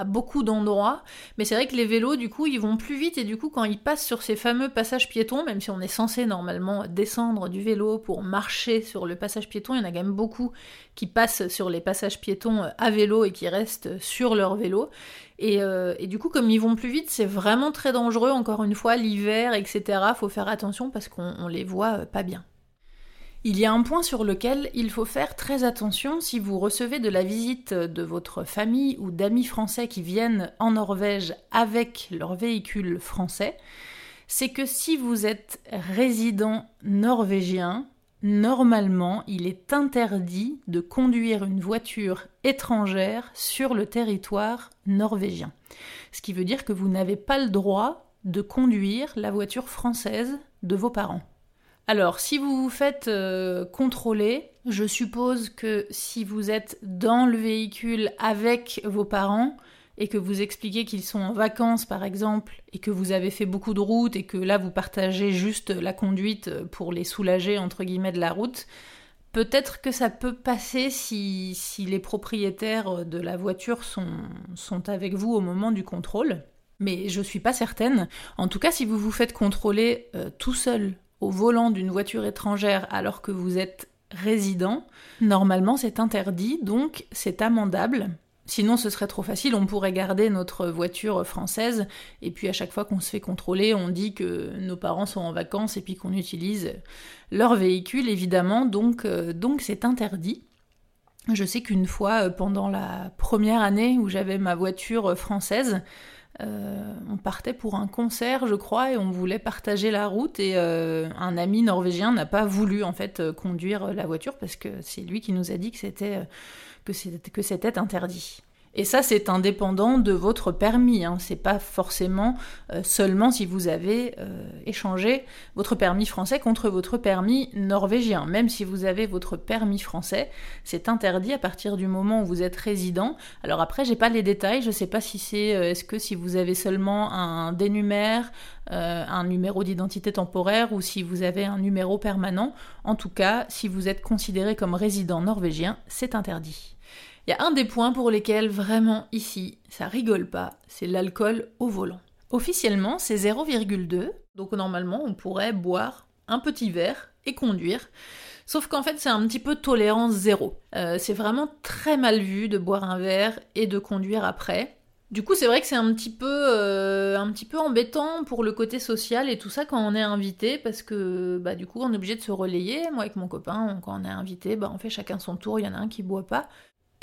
beaucoup d'endroits. Mais c'est vrai que les vélos, du coup, ils vont plus vite et du coup, quand ils passent sur ces fameux passages piétons, même si on est censé normalement descendre du vélo pour marcher sur le passage piéton, il y en a quand même beaucoup qui passent sur les passages piétons à vélo et qui restent sur leur vélo. Et, euh, du coup, comme ils vont plus vite, c'est vraiment très dangereux, encore une fois, l'hiver, etc. Faut faire attention parce qu'on les voit pas bien. Il y a un point sur lequel il faut faire très attention si vous recevez de la visite de votre famille ou d'amis français qui viennent en Norvège avec leur véhicule français, c'est que si vous êtes résident norvégien, normalement il est interdit de conduire une voiture étrangère sur le territoire norvégien. Ce qui veut dire que vous n'avez pas le droit de conduire la voiture française de vos parents. Alors, si vous vous faites euh, contrôler, je suppose que si vous êtes dans le véhicule avec vos parents et que vous expliquez qu'ils sont en vacances par exemple et que vous avez fait beaucoup de route et que là vous partagez juste la conduite pour les soulager entre guillemets de la route, peut-être que ça peut passer si, les propriétaires de la voiture sont, avec vous au moment du contrôle. Mais je suis pas certaine. En tout cas, si vous vous faites contrôler euh, tout seul au volant d'une voiture étrangère alors que vous êtes résident, normalement c'est interdit, donc c'est amendable. Sinon, ce serait trop facile, on pourrait garder notre voiture française, et puis à chaque fois qu'on se fait contrôler, on dit que nos parents sont en vacances et puis qu'on utilise leur véhicule, évidemment, donc euh, donc c'est interdit. Je sais qu'une fois, euh, pendant la première année où j'avais ma voiture française, euh, on partait pour un concert, je crois, et on voulait partager la route. Et euh, un ami norvégien n'a pas voulu en fait euh, conduire la voiture parce que c'est lui qui nous a dit que c'était que c'était interdit. Et ça, c'est indépendant de votre permis. Hein. C'est pas forcément euh, seulement si vous avez euh, échangé votre permis français contre votre permis norvégien. Même si vous avez votre permis français, c'est interdit à partir du moment où vous êtes résident. Alors après, j'ai pas les détails. Je sais pas si c'est euh, est-ce que si vous avez seulement un dénumère, un numéro d'identité temporaire ou si vous avez un numéro permanent. En tout cas, si vous êtes considéré comme résident norvégien, c'est interdit. Il y a un des points pour lesquels vraiment ici, ça rigole pas, c'est l'alcool au volant. Officiellement, c'est 0,2, donc normalement on pourrait boire un petit verre et conduire. Sauf qu'en fait, c'est un petit peu tolérance zéro. Euh, c'est vraiment très mal vu de boire un verre et de conduire après. Du coup, c'est vrai que c'est un petit peu, euh, un petit peu embêtant pour le côté social et tout ça quand on est invité, parce que bah du coup, on est obligé de se relayer. Moi, avec mon copain, quand on est invité, bah on fait chacun son tour. Il y en a un qui boit pas.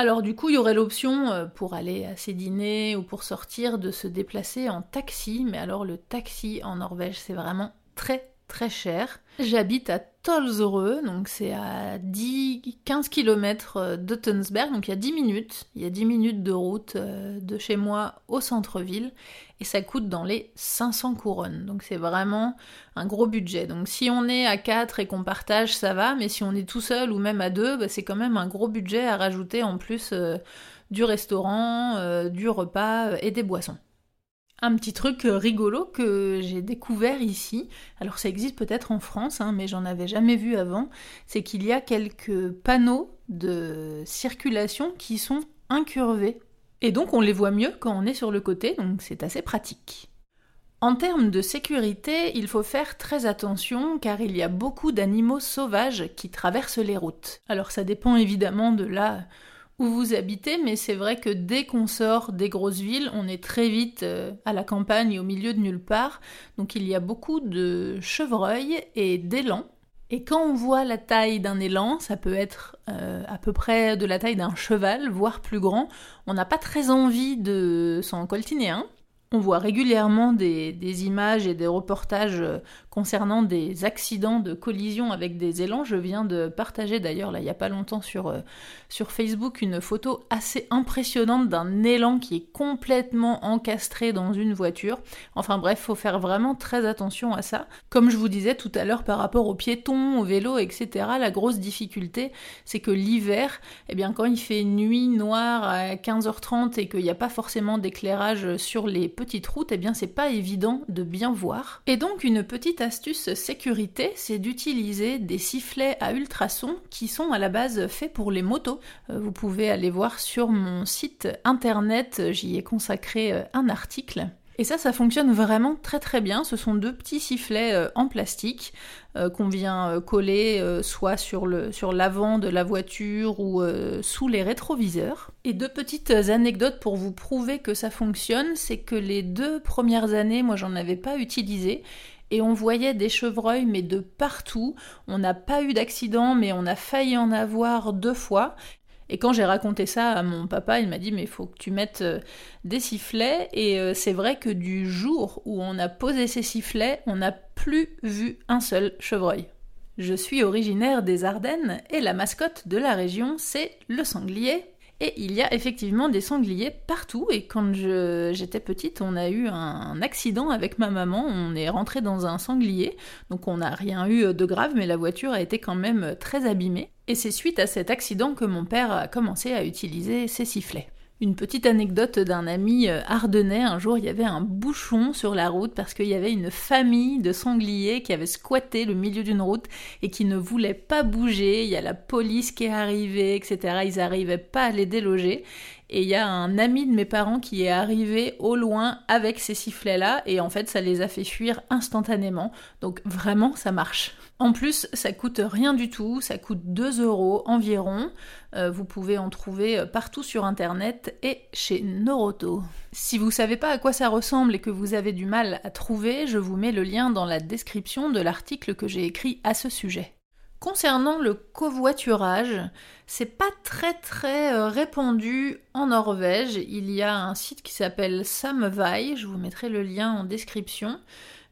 Alors du coup, il y aurait l'option euh, pour aller à ses dîners ou pour sortir de se déplacer en taxi, mais alors le taxi en Norvège, c'est vraiment très très cher. J'habite à Tolzoreux, donc c'est à 10-15 km euh, de Tunsberg, donc il y a 10 minutes. Il y a 10 minutes de route euh, de chez moi au centre-ville, et ça coûte dans les 500 couronnes. Donc c'est vraiment un gros budget. Donc si on est à 4 et qu'on partage, ça va, mais si on est tout seul ou même à 2, bah, c'est quand même un gros budget à rajouter en plus euh, du restaurant, du repas et des boissons. Un petit truc euh, rigolo que j'ai découvert ici, alors ça existe peut-être en France, hein, mais j'en avais jamais vu avant, c'est qu'il y a quelques panneaux de circulation qui sont incurvés. Et donc on les voit mieux quand on est sur le côté, donc c'est assez pratique. En termes de sécurité, il faut faire très attention car il y a beaucoup d'animaux sauvages qui traversent les routes. Alors ça dépend évidemment de là où vous habitez, mais c'est vrai que dès qu'on sort des grosses villes, on est très vite euh, à la campagne, au milieu de nulle part. Donc il y a beaucoup de chevreuils et d'élans. Et quand on voit la taille d'un élan, ça peut être euh, à peu près de la taille d'un cheval, voire plus grand, on n'a pas très envie de s'en coltiner un. On voit régulièrement des, images et des reportages euh, concernant des accidents de collision avec des élans. Je viens de partager d'ailleurs là il n'y a pas longtemps sur, euh, sur Facebook une photo assez impressionnante d'un élan qui est complètement encastré dans une voiture. Enfin bref, faut faire vraiment très attention à ça. Comme je vous disais tout à l'heure par rapport aux piétons, aux vélos, etc., la grosse difficulté c'est que l'hiver, eh bien quand il fait nuit noire à 15h30 et qu'il n'y a pas forcément d'éclairage sur les petite route, eh bien c'est pas évident de bien voir. Et donc une petite astuce sécurité, c'est d'utiliser des sifflets à ultrasons qui sont à la base faits pour les motos. Euh, vous pouvez aller voir sur mon site internet, j'y ai consacré euh, un article. Et ça, ça fonctionne vraiment très très bien. Ce sont deux petits sifflets euh, en plastique qu'on vient coller soit sur sur l'avant de la voiture ou sous les rétroviseurs. Et deux petites anecdotes pour vous prouver que ça fonctionne, c'est que les deux premières années, moi j'en avais pas utilisé et on voyait des chevreuils mais de partout. On n'a pas eu d'accident mais on a failli en avoir deux fois et quand j'ai raconté ça à mon papa, il m'a dit mais il faut que tu mettes euh, des sifflets. Et euh, c'est vrai que du jour où on a posé ces sifflets, on n'a plus vu un seul chevreuil. Je suis originaire des Ardennes et la mascotte de la région c'est le sanglier. Et il y a effectivement des sangliers partout. Et quand j'étais petite, on a eu un accident avec ma maman. On est rentré dans un sanglier. Donc on n'a rien eu de grave, mais la voiture a été quand même très abîmée. Et c'est suite à cet accident que mon père a commencé à utiliser ses sifflets. Une petite anecdote d'un ami euh, ardennais, un jour il y avait un bouchon sur la route parce qu'il y avait une famille de sangliers qui avait squatté le milieu d'une route et qui ne voulait pas bouger, il y a la police qui est arrivée, etc. Ils n'arrivaient pas à les déloger Et il y a un ami de mes parents qui est arrivé au loin avec ces sifflets-là, et en fait, ça les a fait fuir instantanément. Donc vraiment, ça marche. En plus, ça coûte rien du tout, ça coûte 2 euros environ. Euh, vous pouvez en trouver partout sur internet et chez Noroto. Si vous savez pas à quoi ça ressemble et que vous avez du mal à trouver, je vous mets le lien dans la description de l'article que j'ai écrit à ce sujet. Concernant le covoiturage, c'est pas très très euh, répandu en Norvège. Il y a un site qui s'appelle Samvai, je vous mettrai le lien en description.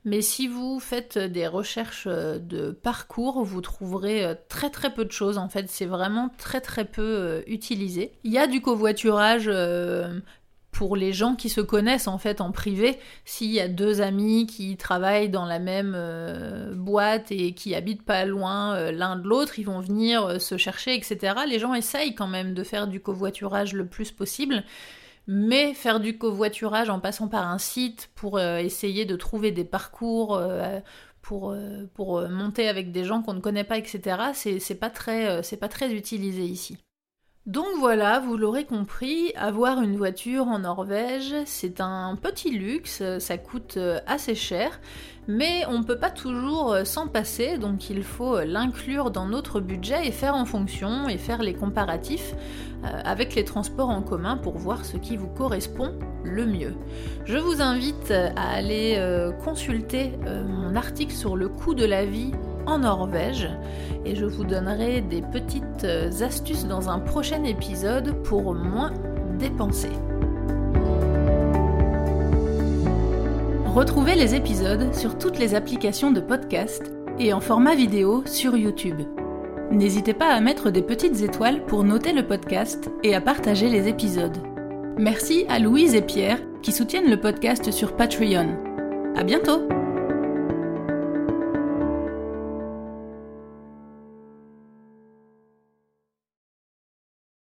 Mais si vous faites des recherches euh, de parcours, vous trouverez euh, très très peu de choses. En fait, c'est vraiment très très peu utilisé. Il y a du covoiturage pour les gens qui se connaissent en fait en privé, s'il y a deux amis qui travaillent dans la même euh, boîte et qui habitent pas loin euh, l'un de l'autre, ils vont venir euh, se chercher, etc. Les gens essayent quand même de faire du covoiturage le plus possible. Mais faire du covoiturage en passant par un site pour essayer de trouver des parcours pour, pour monter avec des gens qu'on ne connaît pas, etc., c'est pas, très, pas très utilisé ici. Donc voilà, vous l'aurez compris, avoir une voiture en Norvège, c'est un petit luxe, ça coûte euh, assez cher, mais on ne peut pas toujours euh, s'en passer, donc il faut euh, l'inclure dans notre budget et faire en fonction et faire les comparatifs avec les transports en commun pour voir ce qui vous correspond le mieux. Je vous invite à aller consulter mon article sur le coût de la vie en Norvège et je vous donnerai des petites euh, astuces dans un prochain épisode pour moins dépenser. Retrouvez les épisodes sur toutes les applications de podcast et en format vidéo sur YouTube. N'hésitez pas à mettre des petites étoiles pour noter le podcast et à partager les épisodes. Merci à Louise et Pierre qui soutiennent le podcast sur Patreon. À bientôt!